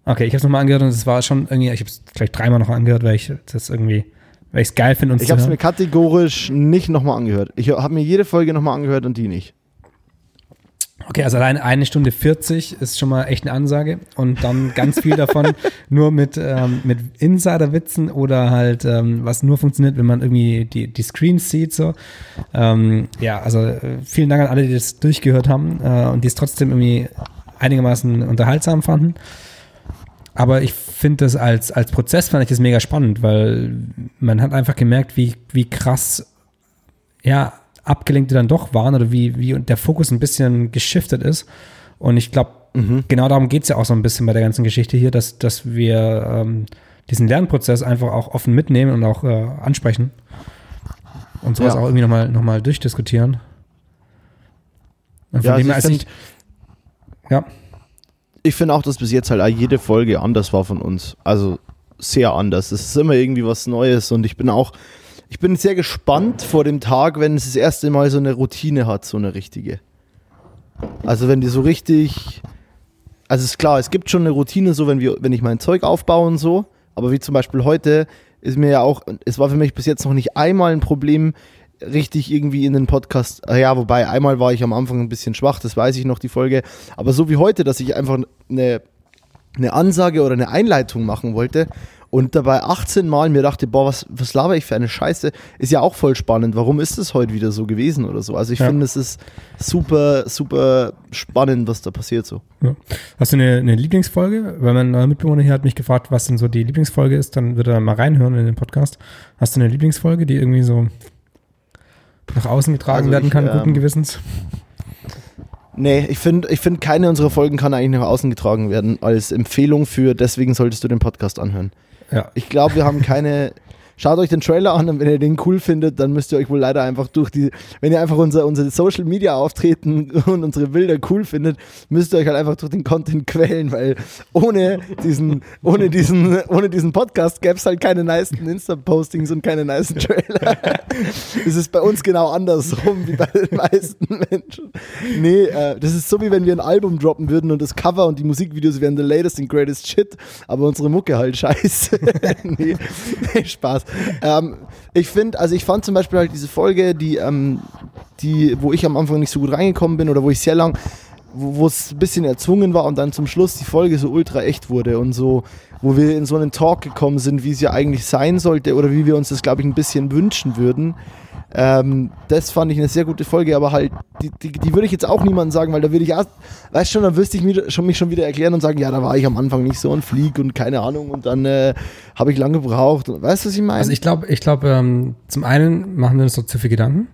[SPEAKER 2] Okay, ich habe es nochmal angehört und es war schon irgendwie, ich habe es gleich dreimal noch angehört, weil ich das irgendwie weil ich es geil finde, uns
[SPEAKER 1] Ich habe es mir kategorisch nicht nochmal angehört. Ich habe mir jede Folge nochmal angehört und die nicht.
[SPEAKER 2] Okay, also allein eine Stunde 40 ist schon mal echt eine Ansage und dann ganz viel davon nur mit, ähm, mit Insider-Witzen oder halt, ähm, was nur funktioniert, wenn man irgendwie die, die Screens sieht. So. Ähm, ja, also äh, vielen Dank an alle, die das durchgehört haben äh, und die es trotzdem irgendwie einigermaßen unterhaltsam fanden. Aber ich finde das als, als Prozess fand ich das mega spannend, weil man hat einfach gemerkt, wie, wie krass ja, Abgelenkte dann doch waren oder wie, wie der Fokus ein bisschen geschiftet ist. Und ich glaube, genau darum geht es ja auch so ein bisschen bei der ganzen Geschichte hier, dass, dass wir ähm, diesen Lernprozess einfach auch offen mitnehmen und auch äh, ansprechen. Und sowas
[SPEAKER 1] Ja.
[SPEAKER 2] auch irgendwie nochmal noch mal durchdiskutieren. Und von
[SPEAKER 1] Ja,
[SPEAKER 2] dem
[SPEAKER 1] also ich
[SPEAKER 2] ja,
[SPEAKER 1] Ich finde auch, dass bis jetzt halt jede Folge anders war von uns. Also sehr anders. Es ist immer irgendwie was Neues und ich bin auch, ich bin sehr gespannt vor dem Tag, wenn es das erste Mal so eine Routine hat, so eine richtige. Also wenn die so richtig, also ist klar, es gibt schon eine Routine, so wenn wir, wenn ich mein Zeug aufbaue und so, aber wie zum Beispiel heute ist mir ja auch, es war für mich bis jetzt noch nicht einmal ein Problem, richtig irgendwie in den Podcast, ah ja, wobei einmal war ich am Anfang ein bisschen schwach, das weiß ich noch, die Folge, aber so wie heute, dass ich einfach eine, eine Ansage oder eine Einleitung machen wollte und dabei 18 Mal mir dachte, boah, was, was laber ich für eine Scheiße, ist ja auch voll spannend. Warum ist es heute wieder so gewesen oder so? Also ich
[SPEAKER 2] Ja.
[SPEAKER 1] finde, es ist super, super spannend, was da passiert so.
[SPEAKER 2] Ja. Hast du eine, eine Lieblingsfolge? Weil mein neuer Mitbewohner hier hat mich gefragt, was denn so die Lieblingsfolge ist, dann wird er mal reinhören in den Podcast. Hast du eine Lieblingsfolge, die irgendwie so nach außen getragen
[SPEAKER 1] Also
[SPEAKER 2] werden
[SPEAKER 1] ich,
[SPEAKER 2] kann, guten
[SPEAKER 1] ähm,
[SPEAKER 2] Gewissens?
[SPEAKER 1] Nee, ich finde, ich find, keine unserer Folgen kann eigentlich nach außen getragen werden als Empfehlung für, deswegen solltest du den Podcast anhören.
[SPEAKER 2] Ja.
[SPEAKER 1] Ich glaube, wir haben keine. Schaut euch den Trailer an und wenn ihr den cool findet, dann müsst ihr euch wohl leider einfach durch die, wenn ihr einfach unser, unsere Social Media auftreten und unsere Bilder cool findet, müsst ihr euch halt einfach durch den Content quälen, weil ohne diesen, ohne diesen, ohne diesen Podcast gäbe es halt keine nicen Insta-Postings und keine nicen Trailer. Es ist bei uns genau andersrum wie bei den meisten Menschen. Nee, äh, das ist so wie wenn wir ein Album droppen würden und das Cover und die Musikvideos wären the latest and greatest shit, aber unsere Mucke halt scheiße. nee, nee, Spaß. Ähm, ich finde, also ich fand zum Beispiel halt diese Folge, die, ähm, die, wo ich am Anfang nicht so gut reingekommen bin oder wo ich sehr lang, wo es ein bisschen erzwungen war und dann zum Schluss die Folge so ultra echt wurde und so, wo wir in so einen Talk gekommen sind, wie es ja eigentlich sein sollte oder wie wir uns das, glaube ich, ein bisschen wünschen würden. Ähm, das fand ich eine sehr gute Folge, aber halt, die, die, die würde ich jetzt auch niemandem sagen, weil da würde ich erst, weißt schon, dann wüsste ich mich schon, mich schon wieder erklären und sagen, ja, da war ich am Anfang nicht so ein Flieg und keine Ahnung und dann äh, habe ich lange gebraucht. Weißt du, was ich meine?
[SPEAKER 2] Also ich glaube, ich glaube, ähm, zum einen machen wir uns doch zu viel Gedanken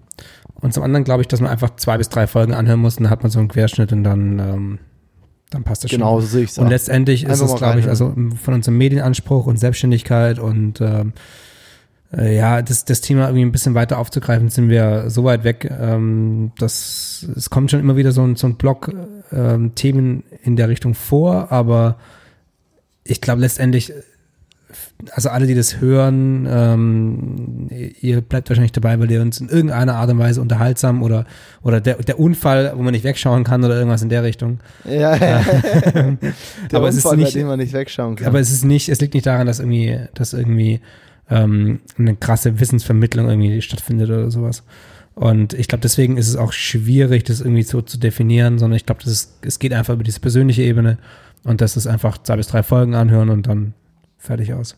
[SPEAKER 2] und zum anderen glaube ich, dass man einfach zwei bis drei Folgen anhören muss und dann hat man so einen Querschnitt und dann, ähm, dann passt das
[SPEAKER 1] genau,
[SPEAKER 2] schon.
[SPEAKER 1] so sehe ich es
[SPEAKER 2] Und letztendlich ist
[SPEAKER 1] Einfach
[SPEAKER 2] es,
[SPEAKER 1] mal
[SPEAKER 2] glaube ich, also von unserem Medienanspruch und Selbstständigkeit und ähm, äh, ja, das, das Thema irgendwie ein bisschen weiter aufzugreifen, sind wir so weit weg, ähm, dass es kommt schon immer wieder so ein, so ein Block ähm, Themen in der Richtung vor, aber ich glaube letztendlich, also alle, die das hören, ähm, ihr bleibt wahrscheinlich dabei, weil ihr uns in irgendeiner Art und Weise unterhaltsam oder, oder der, der Unfall, wo man nicht wegschauen kann oder irgendwas in der Richtung.
[SPEAKER 1] Ja, ja. Der
[SPEAKER 2] Aber es ist
[SPEAKER 1] Unfall,
[SPEAKER 2] nicht-
[SPEAKER 1] bei dem man nicht wegschauen kann.
[SPEAKER 2] Aber es ist nicht, es liegt nicht daran, dass irgendwie, dass irgendwie ähm, eine krasse Wissensvermittlung irgendwie stattfindet oder sowas. Und ich glaube, deswegen ist es auch schwierig, das irgendwie so zu definieren, sondern ich glaube, es geht einfach über diese persönliche Ebene und das ist einfach zwei bis drei Folgen anhören und dann fertig aus.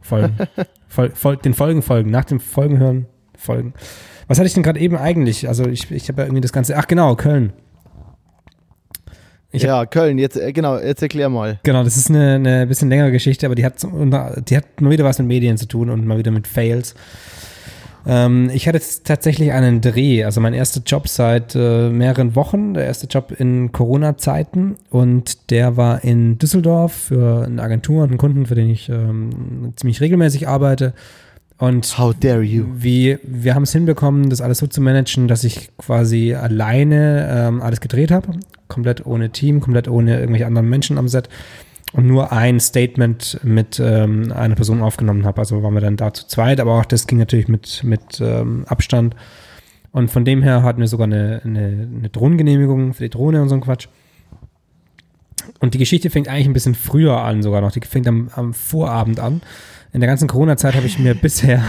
[SPEAKER 2] Folgen. Fol Fol den Folgen folgen. Nach dem Folgen hören, folgen. Was hatte ich denn gerade eben eigentlich? Also ich, ich habe ja irgendwie das Ganze. Ach genau, Köln. ich hab-
[SPEAKER 1] ja, Köln, jetzt, äh, genau, jetzt erklär mal.
[SPEAKER 2] Genau, das ist eine, eine bisschen längere Geschichte, aber die hat, die hat mal wieder was mit Medien zu tun und mal wieder mit Fails. Ähm, ich hatte jetzt tatsächlich einen Dreh, also mein erster Job seit äh, mehreren Wochen, der erste Job in Corona-Zeiten und der war in Düsseldorf für eine Agentur und einen Kunden, für den ich ähm, ziemlich regelmäßig arbeite. Und
[SPEAKER 1] How dare you?
[SPEAKER 2] wie, wir haben es hinbekommen, das alles so zu managen, dass ich quasi alleine ähm, alles gedreht habe. Komplett ohne Team, komplett ohne irgendwelche anderen Menschen am Set. Und nur ein Statement mit ähm, einer Person aufgenommen habe. Also waren wir dann da zu zweit, aber auch das ging natürlich mit, mit ähm, Abstand. Und von dem her hatten wir sogar eine, eine, eine Drohnengenehmigung für die Drohne und so ein Quatsch. Und die Geschichte fängt eigentlich ein bisschen früher an, sogar noch. Die fängt am, am Vorabend an. in der ganzen Corona-Zeit habe ich mir bisher,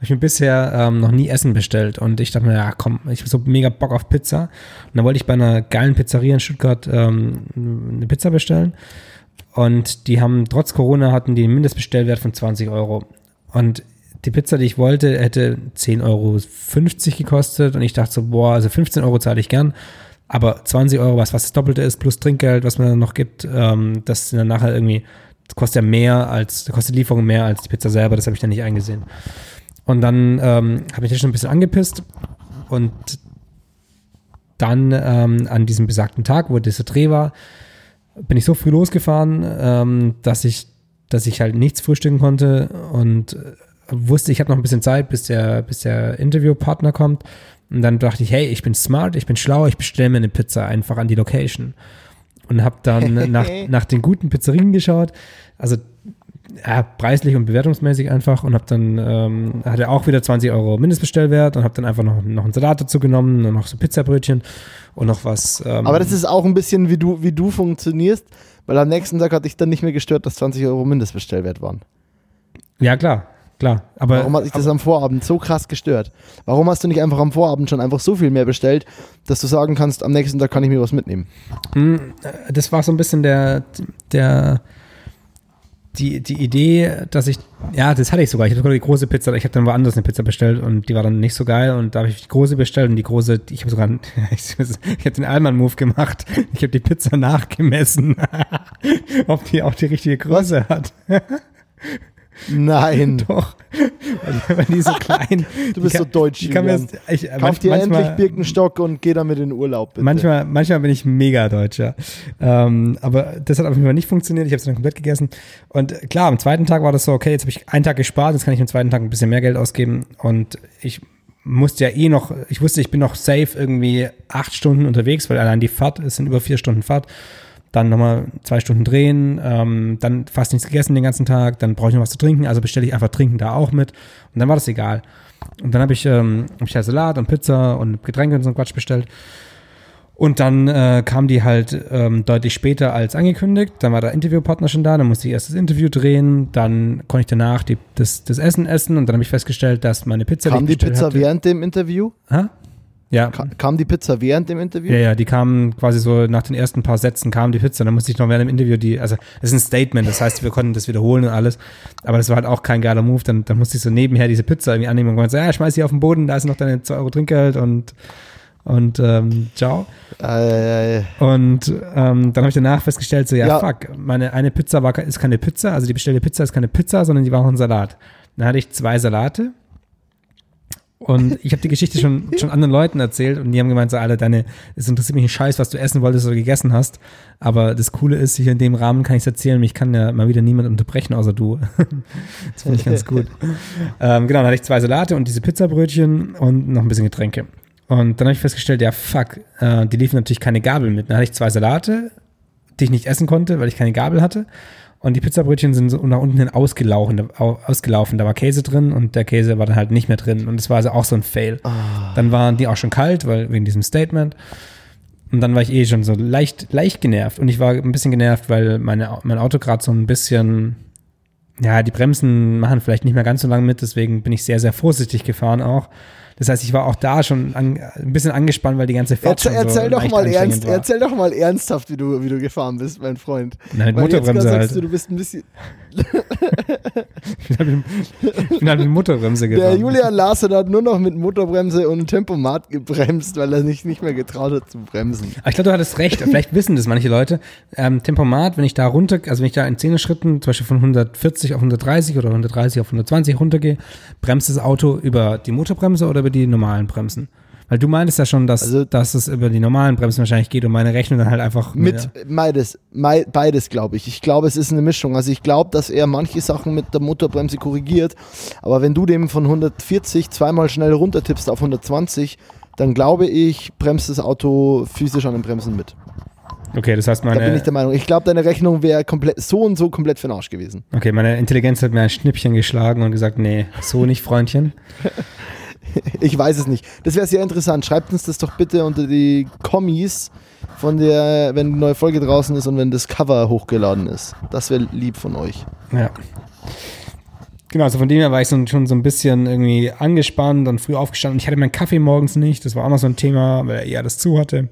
[SPEAKER 2] ich mir bisher ähm, noch nie Essen bestellt. Und ich dachte mir, ja komm, ich habe so mega Bock auf Pizza. Und dann wollte ich bei einer geilen Pizzeria in Stuttgart ähm, eine Pizza bestellen. Und die haben, trotz Corona, hatten die einen Mindestbestellwert von 20 Euro. Und die Pizza, die ich wollte, hätte 10,50 Euro gekostet. Und ich dachte so, boah, also 15 Euro zahle ich gern. Aber 20 Euro, was, was das Doppelte ist, plus Trinkgeld, was man dann noch gibt, ähm, das sind dann nachher irgendwie das kostet ja mehr als, das kostet Lieferung mehr als die Pizza selber, das habe ich dann nicht eingesehen. Und dann ähm, habe ich mich schon ein bisschen angepisst und dann ähm, an diesem besagten Tag, wo dieser Dreh war, bin ich so früh losgefahren, ähm, dass ich, dass ich halt nichts frühstücken konnte und wusste, ich habe noch ein bisschen Zeit, bis der, bis der Interviewpartner kommt. Und dann dachte ich, hey, ich bin smart, ich bin schlau, ich bestelle mir eine Pizza einfach an die Location und habe dann nach, nach den guten Pizzerien geschaut. Also ja, preislich und bewertungsmäßig einfach und habe dann, ähm, hatte auch wieder 20 Euro Mindestbestellwert und habe dann einfach noch, noch einen Salat dazu genommen und noch so Pizzabrötchen und noch was.
[SPEAKER 1] Ähm, Aber das ist auch ein bisschen, wie du, wie du funktionierst, weil am nächsten Tag hatte ich dann nicht mehr gestört, dass 20 Euro Mindestbestellwert waren.
[SPEAKER 2] Ja, klar. Klar, aber.
[SPEAKER 1] Warum hat sich das am Vorabend so krass gestört? Warum hast du nicht einfach am Vorabend schon einfach so viel mehr bestellt, dass du sagen kannst, am nächsten Tag kann ich mir was mitnehmen?
[SPEAKER 2] Hm, das war so ein bisschen der, der, die, die Idee, dass ich, ja, das hatte ich sogar. Ich hatte sogar die große Pizza, ich habe dann woanders eine Pizza bestellt und die war dann nicht so geil und da habe ich die große bestellt und die große, ich habe sogar, ich, ich habe den Allmann-Move gemacht. Ich habe die Pizza nachgemessen, ob die auch die richtige Größe hat.
[SPEAKER 1] Nein.
[SPEAKER 2] Doch. Weil die so klein.
[SPEAKER 1] Du bist kann, so deutsch. Ich kann mir, ich, Kauf dir endlich Birkenstock und geh damit in den Urlaub,
[SPEAKER 2] bitte. Manchmal, manchmal bin ich mega Deutscher. Ähm, aber das hat auf jeden Fall nicht funktioniert. Ich habe es dann komplett gegessen. Und klar, am zweiten Tag war das so, okay, jetzt habe ich einen Tag gespart, jetzt kann ich am zweiten Tag ein bisschen mehr Geld ausgeben. Und ich musste ja eh noch, ich wusste, ich bin noch safe irgendwie acht Stunden unterwegs, weil allein die Fahrt, es sind über vier Stunden Fahrt dann nochmal zwei Stunden drehen, ähm, dann fast nichts gegessen den ganzen Tag, dann brauche ich noch was zu trinken, also bestelle ich einfach Trinken da auch mit und dann war das egal. Und dann habe ich, ähm, hab ich halt Salat und Pizza und Getränke und so einen Quatsch bestellt. Und dann äh, kam die halt ähm, deutlich später als angekündigt. Dann war der Interviewpartner schon da, dann musste ich erst das Interview drehen, dann konnte ich danach die, das, das Essen essen und dann habe ich festgestellt, dass meine Pizza.
[SPEAKER 1] Kam die Pizza hatte, während dem Interview?
[SPEAKER 2] Ha? Ja.
[SPEAKER 1] Kam die Pizza während dem Interview?
[SPEAKER 2] Ja, ja, die kam quasi so nach den ersten paar Sätzen kam die Pizza. Dann musste ich noch während dem Interview die, also das ist ein Statement, das heißt, wir konnten das wiederholen und alles. Aber das war halt auch kein geiler Move. Dann, dann musste ich so nebenher diese Pizza irgendwie annehmen und gesagt, ja, schmeiß sie auf den Boden, da ist noch deine 2 Euro Trinkgeld und und ähm, ciao.
[SPEAKER 1] Äh,
[SPEAKER 2] und ähm, dann habe ich danach festgestellt, so ja, ja, fuck, meine eine Pizza war ist keine Pizza, also die bestellte Pizza ist keine Pizza, sondern die war auch ein Salat. Dann hatte ich zwei Salate und ich habe die Geschichte schon, schon anderen Leuten erzählt und die haben gemeint, so, Alter, deine, es interessiert mich ein Scheiß, was du essen wolltest oder gegessen hast. Aber das Coole ist, hier in dem Rahmen kann ich es erzählen, mich kann ja mal wieder niemand unterbrechen, außer du. das finde ich ganz gut. ähm, genau, dann hatte ich zwei Salate und diese Pizzabrötchen und noch ein bisschen Getränke. Und dann habe ich festgestellt, ja, fuck, äh, die liefen natürlich keine Gabel mit. Dann hatte ich zwei Salate, die ich nicht essen konnte, weil ich keine Gabel hatte. Und die Pizzabrötchen sind so nach unten hin ausgelaufen, ausgelaufen. Da war Käse drin und der Käse war dann halt nicht mehr drin. Und das war also auch so ein Fail. Oh. Dann waren die auch schon kalt, weil wegen diesem Statement. Und dann war ich eh schon so leicht, leicht genervt. Und ich war ein bisschen genervt, weil meine, mein Auto gerade so ein bisschen, ja, die Bremsen machen vielleicht nicht mehr ganz so lange mit. Deswegen bin ich sehr, sehr vorsichtig gefahren auch. Das heißt, ich war auch da schon an, ein bisschen angespannt, weil die ganze Fahrt
[SPEAKER 1] erzähl,
[SPEAKER 2] schon so
[SPEAKER 1] doch mal ernst, war. Erzähl doch mal ernsthaft, wie du, wie du gefahren bist, mein Freund.
[SPEAKER 2] Nein, Motorbremse halt.
[SPEAKER 1] Du, du bist ein bisschen
[SPEAKER 2] ich bin halt mit Motorbremse gefahren.
[SPEAKER 1] Der Julian Larsen hat nur noch mit Motorbremse und Tempomat gebremst, weil er sich nicht mehr getraut hat zu bremsen.
[SPEAKER 2] Aber ich glaube, du hattest recht. Vielleicht wissen das manche Leute. Ähm, Tempomat, wenn ich da runter, also wenn ich da in 10 Schritten, zum Beispiel von 140 auf 130 oder 130 auf 120 runtergehe, bremst das Auto über die Motorbremse oder über die normalen Bremsen? Weil du meintest ja schon, dass, also, dass es über die normalen Bremsen wahrscheinlich geht und meine Rechnung dann halt einfach.
[SPEAKER 1] Mit beides, beides glaube ich. Ich glaube, es ist eine Mischung. Also ich glaube, dass er manche Sachen mit der Motorbremse korrigiert. Aber wenn du dem von 140 zweimal schnell runtertippst auf 120, dann glaube ich, bremst das Auto physisch an den Bremsen mit.
[SPEAKER 2] Okay, das heißt meine.
[SPEAKER 1] Da bin ich der Meinung. Ich glaube, deine Rechnung wäre komplett so und so komplett für den Arsch gewesen.
[SPEAKER 2] Okay, meine Intelligenz hat mir ein Schnippchen geschlagen und gesagt, nee, so nicht, Freundchen.
[SPEAKER 1] ich weiß es nicht. Das wäre sehr interessant. Schreibt uns das doch bitte unter die Kommis von der, wenn eine neue Folge draußen ist und wenn das Cover hochgeladen ist. Das wäre lieb von euch.
[SPEAKER 2] Ja. Genau, also von dem her war ich so, schon so ein bisschen irgendwie angespannt und früh aufgestanden. Ich hatte meinen Kaffee morgens nicht, das war auch noch so ein Thema, weil er eher das zu hatte.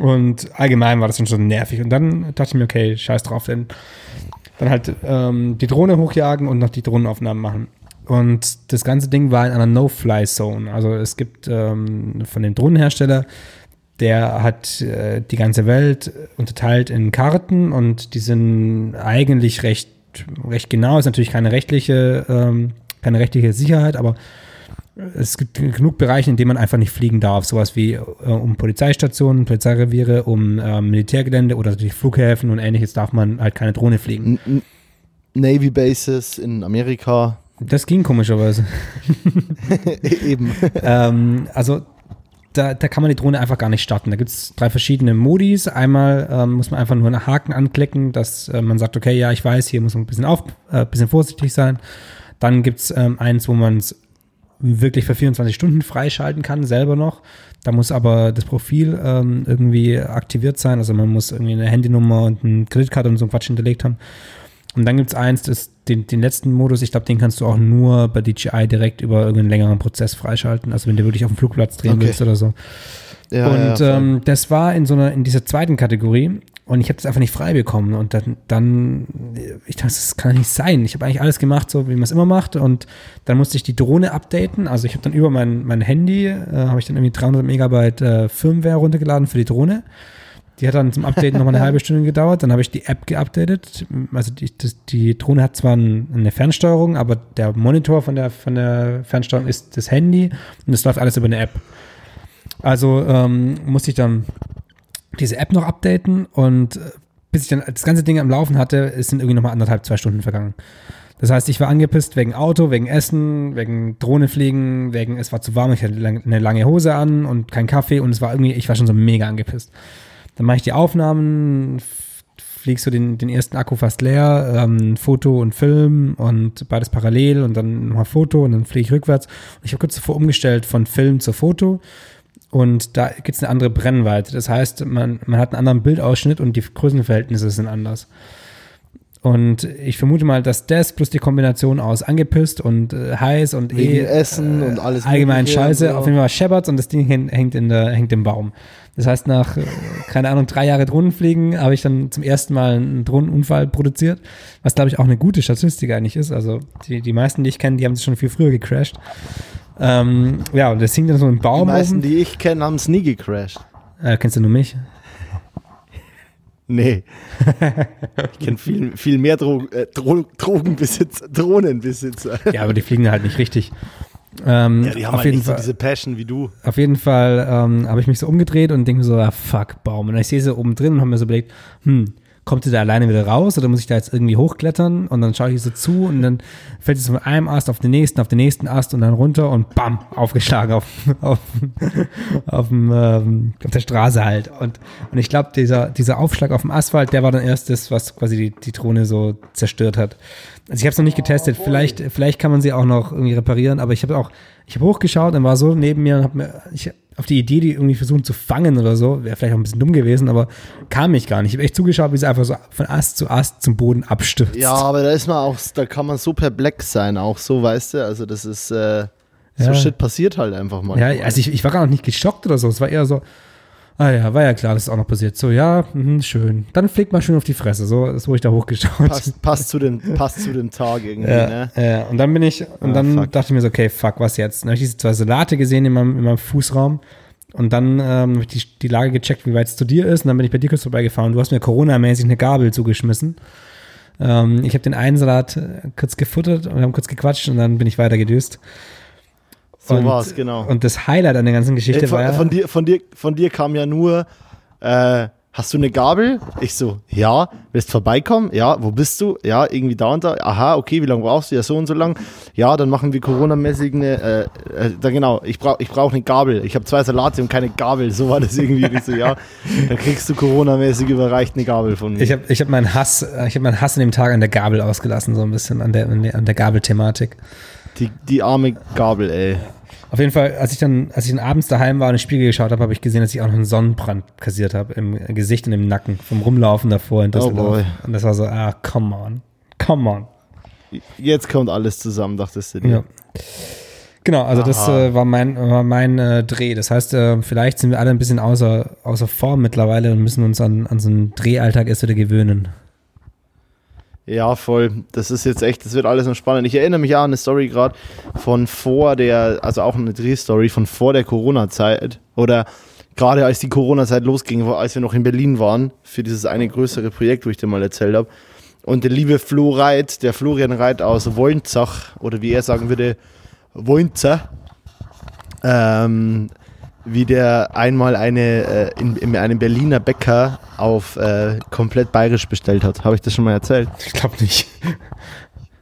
[SPEAKER 2] Und allgemein war das schon nervig. Und dann dachte ich mir, okay, scheiß drauf, denn dann halt ähm, die Drohne hochjagen und noch die Drohnenaufnahmen machen. Und das ganze Ding war in einer No-Fly-Zone. Also es gibt ähm, von dem Drohnenhersteller, der hat äh, die ganze Welt unterteilt in Karten und die sind eigentlich recht, recht genau. Ist natürlich keine rechtliche, ähm, keine rechtliche Sicherheit, aber es gibt genug Bereiche, in denen man einfach nicht fliegen darf. Sowas wie äh, um Polizeistationen, Polizeireviere, um äh, Militärgelände oder natürlich Flughäfen und ähnliches darf man halt keine Drohne fliegen.
[SPEAKER 1] Navy Bases in Amerika.
[SPEAKER 2] Das ging komischerweise.
[SPEAKER 1] Eben.
[SPEAKER 2] ähm, also da, da kann man die Drohne einfach gar nicht starten. Da gibt es drei verschiedene Modis. Einmal ähm, muss man einfach nur einen Haken anklicken, dass äh, man sagt, okay, ja, ich weiß, hier muss man ein bisschen, auf, äh, bisschen vorsichtig sein. Dann gibt es ähm, eins, wo man es wirklich für 24 Stunden freischalten kann, selber noch. Da muss aber das Profil ähm, irgendwie aktiviert sein. Also man muss irgendwie eine Handynummer und eine Kreditkarte und so ein Quatsch hinterlegt haben. Und dann gibt es eins, das, den, den letzten Modus, ich glaube, den kannst du auch nur bei DJI direkt über irgendeinen längeren Prozess freischalten. Also wenn du wirklich auf dem Flugplatz drehen okay. willst oder so. Ja, und ja, ähm, das war in so einer, in dieser zweiten Kategorie. Und ich habe das einfach nicht frei bekommen. Und dann, dann ich dachte, das kann nicht sein. Ich habe eigentlich alles gemacht, so wie man es immer macht. Und dann musste ich die Drohne updaten. Also ich habe dann über mein, mein Handy, äh, habe ich dann irgendwie 300 Megabyte äh, Firmware runtergeladen für die Drohne. Die hat dann zum Update nochmal eine halbe Stunde gedauert. Dann habe ich die App geupdatet. Also die, das, die Drohne hat zwar eine Fernsteuerung, aber der Monitor von der, von der Fernsteuerung ist das Handy und es läuft alles über eine App. Also ähm, musste ich dann diese App noch updaten und äh, bis ich dann das ganze Ding am Laufen hatte, sind irgendwie nochmal anderthalb, zwei Stunden vergangen. Das heißt, ich war angepisst wegen Auto, wegen Essen, wegen Drohnefliegen, wegen es war zu warm, ich hatte eine lange Hose an und kein Kaffee und es war irgendwie, ich war schon so mega angepisst. Dann mache ich die Aufnahmen, fliegst du den, den ersten Akku fast leer, ähm, Foto und Film und beides parallel und dann nochmal Foto und dann fliege ich rückwärts. Und ich habe kurz davor umgestellt von Film zu Foto und da gibt es eine andere Brennweite. Das heißt, man, man hat einen anderen Bildausschnitt und die Größenverhältnisse sind anders. Und ich vermute mal, dass das plus die Kombination aus angepisst und äh, heiß und
[SPEAKER 1] Wegen eh Essen und alles
[SPEAKER 2] allgemein Scheiße so. auf jeden Fall scheppert und das Ding hängt in der hängt im Baum. Das heißt, nach, äh, keine Ahnung, drei Jahre Drohnenfliegen habe ich dann zum ersten Mal einen Drohnenunfall produziert, was glaube ich auch eine gute Statistik eigentlich ist. Also die, die meisten, die ich kenne, die haben sich schon viel früher gecrashed. Ähm, ja, und das hing dann so im Baum.
[SPEAKER 1] Die meisten, die ich kenne, haben es nie gecrashed.
[SPEAKER 2] Äh, kennst du nur mich?
[SPEAKER 1] Nee. ich kenne viel, viel mehr Dro äh, Dro Drogenbesitzer, Drohnenbesitzer.
[SPEAKER 2] Ja, aber die fliegen halt nicht richtig. Ähm,
[SPEAKER 1] ja, die haben
[SPEAKER 2] auf
[SPEAKER 1] halt
[SPEAKER 2] jeden Fall,
[SPEAKER 1] so diese Passion wie du.
[SPEAKER 2] Auf jeden Fall ähm, habe ich mich so umgedreht und denke mir so, ah, fuck, Baum. Und ich sehe sie oben drin und habe mir so überlegt, hm, kommt sie da alleine wieder raus oder muss ich da jetzt irgendwie hochklettern? Und dann schaue ich so zu und dann fällt es von einem Ast auf den nächsten, auf den nächsten Ast und dann runter und bam, aufgeschlagen auf, auf, auf, dem, ähm, auf der Straße halt. Und, und ich glaube, dieser, dieser Aufschlag auf dem Asphalt, der war dann erst das, was quasi die, die Drohne so zerstört hat. Also ich habe es noch nicht getestet. Vielleicht, vielleicht kann man sie auch noch irgendwie reparieren, aber ich habe auch, ich habe hochgeschaut und war so neben mir und habe mir, ich, auf die Idee, die irgendwie versuchen zu fangen oder so, wäre vielleicht auch ein bisschen dumm gewesen, aber kam ich gar nicht. Ich habe echt zugeschaut, wie sie einfach so von Ast zu Ast zum Boden abstürzt.
[SPEAKER 1] Ja, aber da ist man auch, da kann man so perplex sein, auch so, weißt du, also das ist, äh, so
[SPEAKER 2] Ja.
[SPEAKER 1] Shit passiert halt einfach mal.
[SPEAKER 2] Ja, also ich, ich war gar noch nicht geschockt oder so. Es war eher so, ah ja, war ja klar, das ist auch noch passiert. So, ja, mhm, schön. Dann fliegt mal schön auf die Fresse. So ist, wo ich da hochgeschaut.
[SPEAKER 1] passt, passt, zu dem, passt zu dem Tag irgendwie,
[SPEAKER 2] Ja,
[SPEAKER 1] ne?
[SPEAKER 2] ja, und dann bin ich, und
[SPEAKER 1] Ah,
[SPEAKER 2] dann
[SPEAKER 1] fuck.
[SPEAKER 2] dachte ich mir so, okay, fuck, was jetzt? Dann habe ich diese zwei Salate gesehen in meinem, in meinem Fußraum. Und dann ähm, habe ich die, die Lage gecheckt, wie weit es zu dir ist. Und dann bin ich bei dir kurz vorbeigefahren. Du hast mir Corona-mäßig eine Gabel zugeschmissen. Ähm, ich habe den einen Salat äh, kurz gefuttert und wir haben kurz gequatscht und dann bin ich weiter gedüst.
[SPEAKER 1] So
[SPEAKER 2] und,
[SPEAKER 1] war's, genau.
[SPEAKER 2] Und das Highlight an der ganzen Geschichte
[SPEAKER 1] Ey, von,
[SPEAKER 2] war ja,
[SPEAKER 1] von, dir, von, dir, von dir kam ja nur, äh, hast du eine Gabel? Ich so, ja. Willst vorbeikommen? Ja. Wo bist du? Ja, irgendwie da und da. Aha, okay, wie lange brauchst du? Ja, so und so lang. Ja, dann machen wir Corona-mäßig eine, äh, äh, da genau, ich brauche ich brauch eine Gabel. Ich habe zwei Salate und keine Gabel. So war das irgendwie. ich so, ja, dann kriegst du Corona-mäßig überreicht eine Gabel von mir.
[SPEAKER 2] ich habe ich hab meinen Hass, äh, ich habe meinen Hass an dem Tag an der Gabel ausgelassen, so ein bisschen an der, an der, an der Gabelthematik.
[SPEAKER 1] die, die arme Gabel, ey.
[SPEAKER 2] Auf jeden Fall, als ich dann, als ich dann abends daheim war und in den Spiegel geschaut habe, habe ich gesehen, dass ich auch noch einen Sonnenbrand kassiert habe im Gesicht und im Nacken vom Rumlaufen davor in Düsseldorf.
[SPEAKER 1] boy.
[SPEAKER 2] und das war so, ah, come on, come on.
[SPEAKER 1] Jetzt kommt alles zusammen, dachtest du dir.
[SPEAKER 2] Ja. Genau, also das
[SPEAKER 1] Aha.
[SPEAKER 2] äh, war mein, war mein äh, Dreh. Das heißt, äh, vielleicht sind wir alle ein bisschen außer, außer Form mittlerweile und müssen uns an, an so einen Drehalltag erst wieder gewöhnen.
[SPEAKER 1] Ja, voll. Das ist jetzt echt, das wird alles noch spannend. Ich erinnere mich an eine Story gerade von vor der, also auch eine Drehstory von vor der Corona-Zeit oder gerade als die Corona-Zeit losging, als wir noch in Berlin waren, für dieses eine größere Projekt, wo ich dir mal erzählt habe. Und der liebe Flo Reit, der Florian Reit aus Wolnzach, oder wie er sagen würde, Wolnzer, ähm, wie der einmal eine äh, in, in einem Berliner Bäcker auf äh, komplett bayerisch bestellt hat. Habe ich das schon mal erzählt?
[SPEAKER 2] Ich glaube nicht.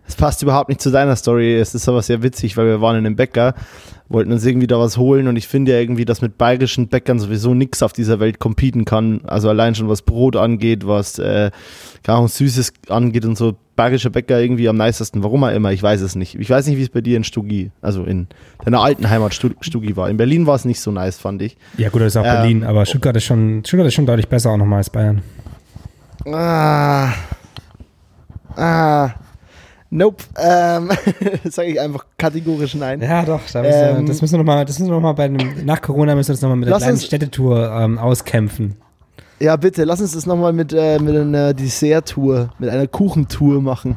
[SPEAKER 1] Es passt überhaupt nicht zu deiner Story. Es ist aber sehr witzig, weil wir waren in einem Bäcker, wollten uns irgendwie da was holen und ich finde ja irgendwie, dass mit bayerischen Bäckern sowieso nichts auf dieser Welt competen kann. Also allein schon was Brot angeht, was äh, keine Ahnung, Süßes angeht und so. Bayerischer Bäcker irgendwie am nicesten. Warum auch immer, ich weiß es nicht. Ich weiß nicht, wie es bei dir in Stugi, also in deiner alten Heimat Stu- Stugi war. In Berlin war es nicht so nice, fand ich.
[SPEAKER 2] Ja, gut, das ist auch
[SPEAKER 1] Ähm,
[SPEAKER 2] Berlin, aber Stuttgart ist, schon, Stuttgart ist schon deutlich besser auch nochmal als Bayern.
[SPEAKER 1] Ah. Ah. Nope. Ähm, sage ich einfach kategorisch nein.
[SPEAKER 2] Ja, doch, da müssen wir,
[SPEAKER 1] Ähm,
[SPEAKER 2] das müssen wir nochmal, das müssen wir noch mal bei einem, nach Corona müssen wir das nochmal mit der
[SPEAKER 1] Lass
[SPEAKER 2] kleinen
[SPEAKER 1] uns-
[SPEAKER 2] Städtetour ähm, auskämpfen.
[SPEAKER 1] Ja, bitte, lass uns das nochmal mit, äh, mit einer Dessert-Tour, mit einer Kuchentour machen.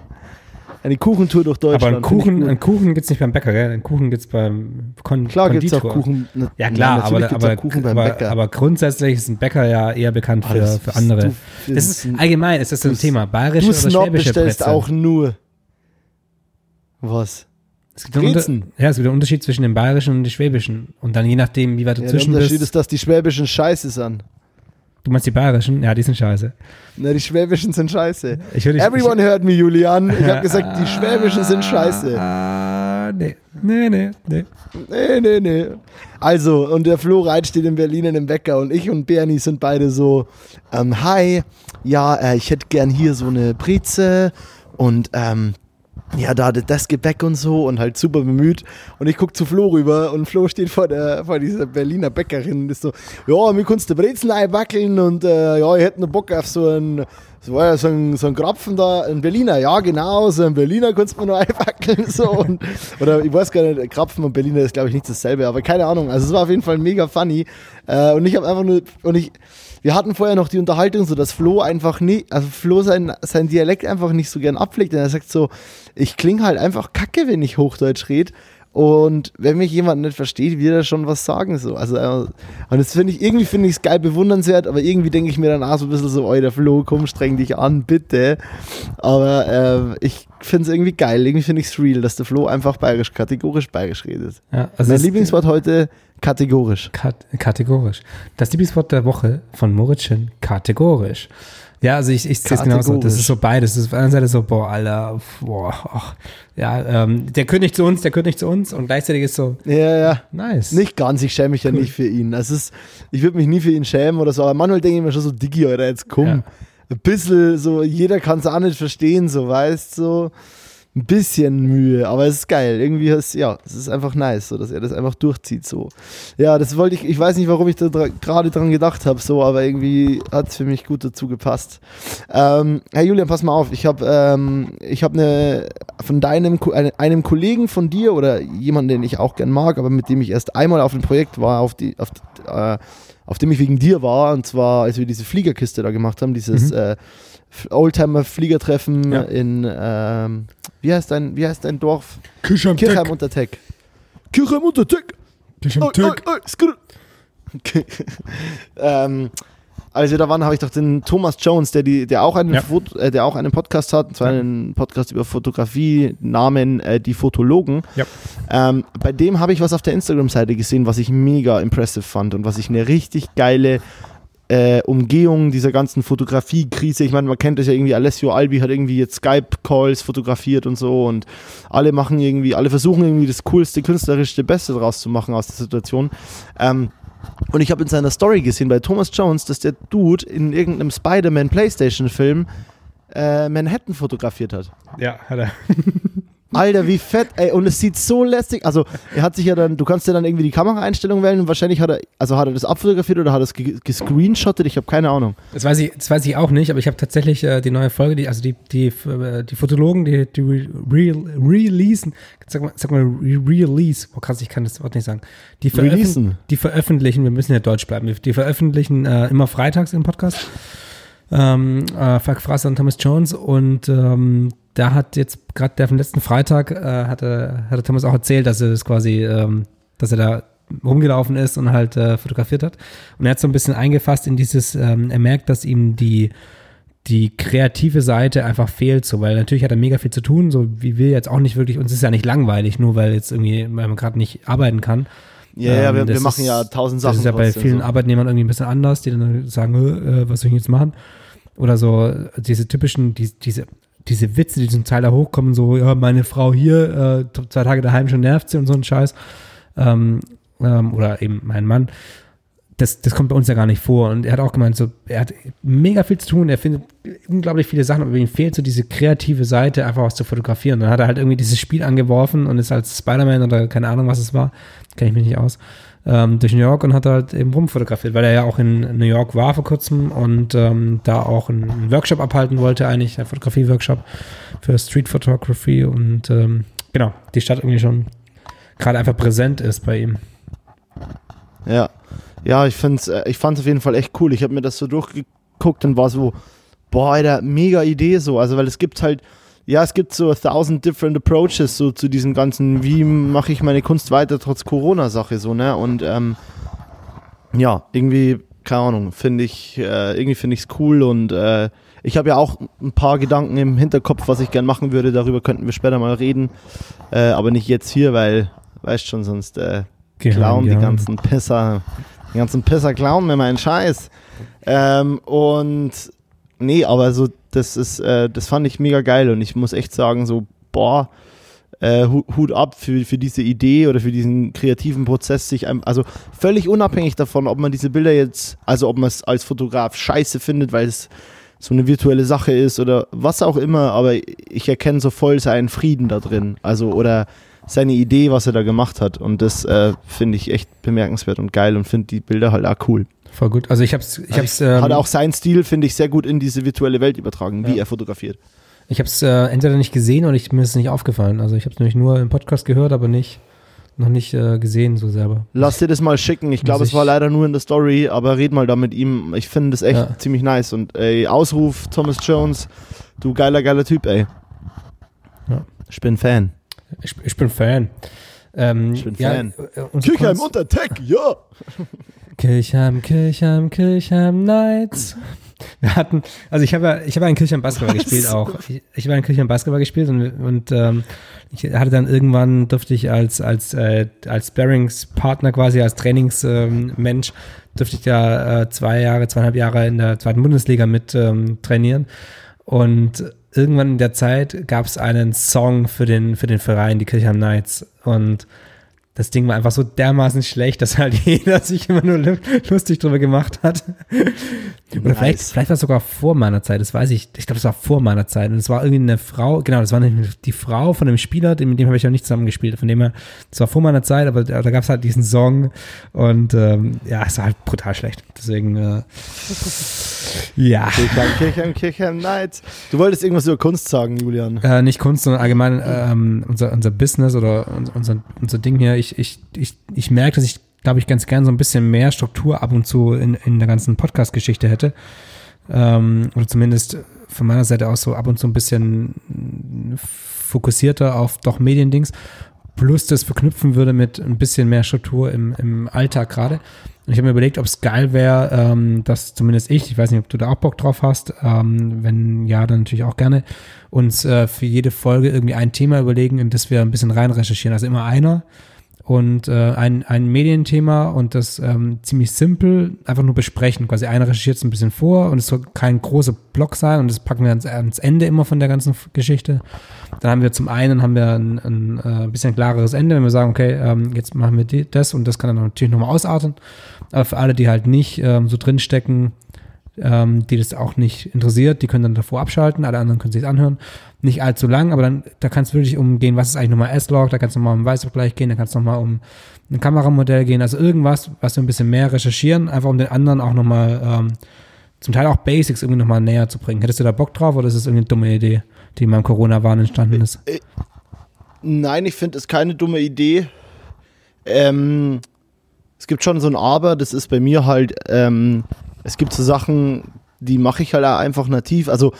[SPEAKER 1] Eine Kuchentour durch Deutschland.
[SPEAKER 2] Aber einen Kuchen, einen Kuchen gibt es nicht beim Bäcker, gell? Einen Kuchen gibt es beim Kon
[SPEAKER 1] Klar gibt es auch
[SPEAKER 2] Konditor.
[SPEAKER 1] Kuchen. Na-
[SPEAKER 2] Ja klar,
[SPEAKER 1] natürlich
[SPEAKER 2] aber, aber,
[SPEAKER 1] Kuchen beim
[SPEAKER 2] aber,
[SPEAKER 1] Bäcker.
[SPEAKER 2] aber grundsätzlich ist ein Bäcker ja eher bekannt
[SPEAKER 1] Ah,
[SPEAKER 2] für, für andere.
[SPEAKER 1] du-
[SPEAKER 2] das ist allgemein, ist das so ein Thema. Bayerische
[SPEAKER 1] du
[SPEAKER 2] oder schwäbische
[SPEAKER 1] bestellst
[SPEAKER 2] Brezel.
[SPEAKER 1] auch nur. Was?
[SPEAKER 2] Es gibt, einen ja, es gibt einen Unterschied zwischen dem bayerischen und dem schwäbischen. Und dann je nachdem, wie weit du
[SPEAKER 1] Ja, der
[SPEAKER 2] zwischen
[SPEAKER 1] Unterschied
[SPEAKER 2] bist.
[SPEAKER 1] ist, dass die schwäbischen scheiße sind.
[SPEAKER 2] du meinst die bayerischen? Ja, die sind scheiße.
[SPEAKER 1] Na, die schwäbischen sind scheiße.
[SPEAKER 2] Ich würde
[SPEAKER 1] Everyone heard me, Julian. Ich habe gesagt, die schwäbischen sind scheiße.
[SPEAKER 2] Ah, nee. Nee, nee, nee.
[SPEAKER 1] Nee, nee, nee. Also, und der Flo Reit steht in Berlin in einem Bäcker und ich und Bernie sind beide so, ähm, hi, ja, äh, ich hätte gern hier so eine Breze und ähm, ja, da das Gebäck und so und halt super bemüht. Und ich guck zu Flo rüber und Flo steht vor, der, vor dieser Berliner Bäckerin und ist so, ja, mir kannst du Brezen einwackeln und äh, ja, ich hätte noch Bock auf so ein, so, war ja so ein, so ein Krapfen da, ein Berliner, ja genau, so ein Berliner kannst du mir noch einwackeln. So, und, oder ich weiß gar nicht, Krapfen und Berliner ist glaube ich nicht dasselbe, aber keine Ahnung. Also es war auf jeden Fall mega funny. Äh, und ich habe einfach nur, und ich, wir hatten vorher noch die Unterhaltung, so dass Flo einfach nicht, also Flo sein, sein Dialekt einfach nicht so gern abpflegt. Und er sagt so, ich klinge halt einfach kacke, wenn ich Hochdeutsch rede. Und wenn mich jemand nicht versteht, wird er schon was sagen. So. Also, äh, und das finde ich, irgendwie finde ich es geil bewundernswert, aber irgendwie denke ich mir dann auch so ein bisschen so, oi, der Flo, komm, streng dich an, bitte. Aber äh, ich finde es irgendwie geil, irgendwie finde ich es real, dass der Flo einfach bayerisch, kategorisch bayerisch redet.
[SPEAKER 2] Ja, also
[SPEAKER 1] mein Lieblingswort heute, kategorisch.
[SPEAKER 2] Kat kategorisch. Das Lieblingswort der Woche von Moritzchen, kategorisch. Ja, also ich, ich sehe es genauso. Das ist so beides. Das ist auf der einen Seite so, boah, Alter, boah, ach, ja, ähm, der nicht zu uns, der nicht zu uns und gleichzeitig ist so,
[SPEAKER 1] Ja, ja.
[SPEAKER 2] nice.
[SPEAKER 1] Nicht ganz, ich schäme mich ja
[SPEAKER 2] Cool.
[SPEAKER 1] nicht für ihn. Es ist, ich würde mich nie für ihn schämen oder so, aber manchmal denke ich mir schon so, Diggi, Alter, jetzt komm.
[SPEAKER 2] Ja.
[SPEAKER 1] Ein bisschen so, jeder kann es auch nicht verstehen, so, weißt so. Ein bisschen Mühe, aber es ist geil. Irgendwie ist, ja, es ist einfach nice, so, dass er das einfach durchzieht, so. Ja, das wollte ich, ich weiß nicht, warum ich da dra gerade dran gedacht habe, so, aber irgendwie hat es für mich gut dazu gepasst. Ähm, Herr Julian, pass mal auf, ich habe ähm, ich hab eine, von deinem, einem Kollegen von dir oder jemanden, den ich auch gern mag, aber mit dem ich erst einmal auf ein Projekt war, auf, die, auf, äh, auf dem ich wegen dir war, und zwar, als wir diese Fliegerkiste da gemacht haben, dieses
[SPEAKER 2] Mhm.
[SPEAKER 1] äh, Oldtimer-Fliegertreffen
[SPEAKER 2] Ja.
[SPEAKER 1] in, ähm, wie, heißt dein, wie heißt dein Dorf?
[SPEAKER 2] Küche am
[SPEAKER 1] Kirchheim unter Teck. Kirchheim unter Teck! Oi, oi, oi, skrr. Okay. ähm, als wir da waren, habe ich doch den Thomas Jones, der, die, der, auch einen
[SPEAKER 2] Ja.
[SPEAKER 1] Foto, äh, der auch einen Podcast hat, und zwar einen Podcast über Fotografie, Namen äh, Die Fotologen.
[SPEAKER 2] Ja.
[SPEAKER 1] Ähm, bei dem habe ich was auf der Instagram-Seite gesehen, was ich mega impressive fand und was ich eine richtig geile äh, Umgehung dieser ganzen Fotografie-Krise. Ich meine, man kennt das ja irgendwie, Alessio Albi hat irgendwie jetzt Skype-Calls fotografiert und so und alle machen irgendwie, alle versuchen irgendwie das coolste, künstlerischste Beste draus zu machen aus der Situation. Ähm, und ich habe in seiner Story gesehen bei Thomas Jones, dass der Dude in irgendeinem Spider-Man Playstation-Film äh, Manhattan fotografiert hat.
[SPEAKER 2] Ja, hat er.
[SPEAKER 1] Alter, wie fett, ey, und es sieht so lästig. Also, er hat sich ja dann, du kannst ja dann irgendwie die Kameraeinstellung wählen und wahrscheinlich hat er, also hat er das abfotografiert oder hat er es gescreenshottet, ich habe keine Ahnung.
[SPEAKER 2] Das weiß ich, das weiß ich auch nicht, aber ich habe tatsächlich äh, die neue Folge, die, also die, die, äh, die Fotologen, die, die re releasen, sag mal, sag mal release, oh krass, ich kann das Wort nicht sagen. Die, veröffentlichen, die veröffentlichen, wir müssen ja deutsch bleiben, die veröffentlichen äh, immer freitags im Podcast. Ähm, äh, Falk Fraser und Thomas Jones und ähm, da hat jetzt gerade der vom letzten Freitag, äh, hatte, hatte Thomas auch erzählt, dass er das quasi, ähm, dass er da rumgelaufen ist und halt äh, fotografiert hat. Und er hat so ein bisschen eingefasst in dieses, ähm, er merkt, dass ihm die, die kreative Seite einfach fehlt, so, weil natürlich hat er mega viel zu tun, so wie wir jetzt auch nicht wirklich, uns ist ja nicht langweilig, nur weil jetzt irgendwie, weil man gerade nicht arbeiten kann.
[SPEAKER 1] Ja, ja, wir, ähm, wir machen ist, ja tausend Sachen.
[SPEAKER 2] Das ist ja bei vielen so. Arbeitnehmern irgendwie ein bisschen anders, die dann sagen, äh, was soll ich jetzt machen? Oder so diese typischen, die, diese diese Witze, die zum Teil da hochkommen, so, ja, meine Frau hier, äh, zwei Tage daheim schon nervt sie und so ein Scheiß. Ähm, ähm, oder eben mein Mann. Das, das kommt bei uns ja gar nicht vor. Und er hat auch gemeint, so, er hat mega viel zu tun, er findet unglaublich viele Sachen, aber ihm fehlt so diese kreative Seite, einfach was zu fotografieren. Dann hat er halt irgendwie dieses Spiel angeworfen und ist als Spider-Man oder keine Ahnung, was es war, kenne ich mich nicht aus, ähm, durch New York und hat halt eben rumfotografiert, weil er ja auch in New York war vor kurzem und ähm, da auch einen Workshop abhalten wollte, eigentlich, einen Fotografie-Workshop für Street Photography und ähm, genau, die Stadt irgendwie schon gerade einfach präsent ist bei ihm.
[SPEAKER 1] Ja, ja, ich, find's, äh, ich fand es auf jeden Fall echt cool. Ich habe mir das so durchgeguckt und war so, boah, Alter, mega Idee so. Also, weil es gibt halt, ja, es gibt so a thousand different approaches so zu diesem ganzen, wie mache ich meine Kunst weiter trotz Corona-Sache so, ne? Und ähm, ja, irgendwie, keine Ahnung, finde ich, äh, irgendwie finde ich es cool und äh, ich habe ja auch ein paar Gedanken im Hinterkopf, was ich gern machen würde. Darüber könnten wir später mal reden, äh, aber nicht jetzt hier, weil, weißt schon, sonst äh, klauen die ganzen Pisser, die ganzen Pisser klauen mir meinen Scheiß. Ähm, und nee, aber so das ist, äh, das fand ich mega geil und ich muss echt sagen, so, boah, äh, Hut ab für, für diese Idee oder für diesen kreativen Prozess, sich also völlig unabhängig davon, ob man diese Bilder jetzt, also ob man es als Fotograf scheiße findet, weil es so eine virtuelle Sache ist oder was auch immer, aber ich erkenne so voll seinen Frieden da drin. Also, oder seine Idee, was er da gemacht hat. Und das äh, finde ich echt bemerkenswert und geil und finde die Bilder halt auch cool.
[SPEAKER 2] Voll gut. Also ich hab's, ich hab's.
[SPEAKER 1] Ähm, hat auch seinen Stil, finde ich, sehr gut in diese virtuelle Welt übertragen, ja. wie er fotografiert.
[SPEAKER 2] Ich habe es äh, entweder nicht gesehen oder ich, mir ist es nicht aufgefallen. Also ich habe es nämlich nur im Podcast gehört, aber nicht noch nicht äh, gesehen so selber.
[SPEAKER 1] Lass dir das mal schicken. Ich glaube, es war leider nur in der Story, aber red mal da mit ihm. Ich finde das echt ja. ziemlich nice. Und ey, Ausruf Thomas Jones, du geiler, geiler Typ, ey. Ja. Ich bin Fan.
[SPEAKER 2] Ich, ich bin Fan.
[SPEAKER 1] Ähm, ich bin ja, Fan. Äh, Kirchheim unter Tech, ja.
[SPEAKER 2] Kirchheim, Kirchheim, Kirchheim Nights. Wir hatten, also ich habe ich habe in Kirchheim Basketball Was? gespielt auch. Ich, ich habe in Kirchheim Basketball gespielt und, und ähm, ich hatte dann irgendwann durfte ich als als äh, als Sparringspartner quasi als Trainingsmensch ähm, durfte ich da äh, zwei Jahre, zweieinhalb Jahre in der zweiten Bundesliga mit ähm, trainieren und irgendwann in der Zeit gab es einen Song für den für den Verein die Kirchheim Knights und das Ding war einfach so dermaßen schlecht, dass halt jeder sich immer nur lustig drüber gemacht hat. Oder nice. vielleicht, vielleicht war es sogar vor meiner Zeit, das weiß ich. Ich glaube, das war vor meiner Zeit. Und es war irgendwie eine Frau, genau, das war die Frau von dem Spieler, mit dem habe ich auch nicht zusammengespielt. Von dem her, das war vor meiner Zeit, aber da, da gab es halt diesen Song. Und ähm, ja, es war halt brutal schlecht. Deswegen, äh, ja.
[SPEAKER 1] Kirchheim, Kirchheim, Kirchheim Nights. Du wolltest irgendwas über Kunst sagen, Julian.
[SPEAKER 2] Äh, nicht Kunst, sondern allgemein ähm, unser, unser Business oder unser, unser Ding hier. Ich, ich, ich, ich merke, dass ich glaube ich, ganz gern so ein bisschen mehr Struktur ab und zu in, in der ganzen Podcast-Geschichte hätte. Ähm, oder zumindest von meiner Seite aus so ab und zu ein bisschen fokussierter auf doch Mediendings. Plus das verknüpfen würde mit ein bisschen mehr Struktur im, im Alltag gerade. Und ich habe mir überlegt, ob es geil wäre, ähm, dass zumindest ich, ich weiß nicht, ob du da auch Bock drauf hast, ähm, wenn ja, dann natürlich auch gerne, uns äh, für jede Folge irgendwie ein Thema überlegen, in das wir ein bisschen rein recherchieren. Also immer einer und äh, ein, ein Medienthema und das ähm, ziemlich simpel einfach nur besprechen. Quasi einer recherchiert es ein bisschen vor und es soll kein großer Block sein und das packen wir ans, ans Ende immer von der ganzen Geschichte. Dann haben wir zum einen haben wir ein, ein, ein äh, bisschen klareres Ende, wenn wir sagen, okay, ähm, jetzt machen wir die, das und das kann dann natürlich nochmal ausarten. Aber für alle, die halt nicht ähm, so drinstecken, ähm, die das auch nicht interessiert, die können dann davor abschalten, alle anderen können sich anhören. Nicht allzu lang, aber dann, da kann es wirklich umgehen, was ist eigentlich nochmal S-Log, da kannst du nochmal um Weißabgleich gehen, da kannst du nochmal um ein Kameramodell gehen, also irgendwas, was wir ein bisschen mehr recherchieren, einfach um den anderen auch nochmal, ähm, zum Teil auch Basics irgendwie nochmal näher zu bringen. Hättest du da Bock drauf oder ist das irgendwie eine dumme Idee, die in meinem Corona-Wahn entstanden ist?
[SPEAKER 1] Äh, nein, ich finde es keine dumme Idee. Ähm, es gibt schon so ein Aber, das ist bei mir halt, ähm, es gibt so Sachen, die mache ich halt einfach nativ. Also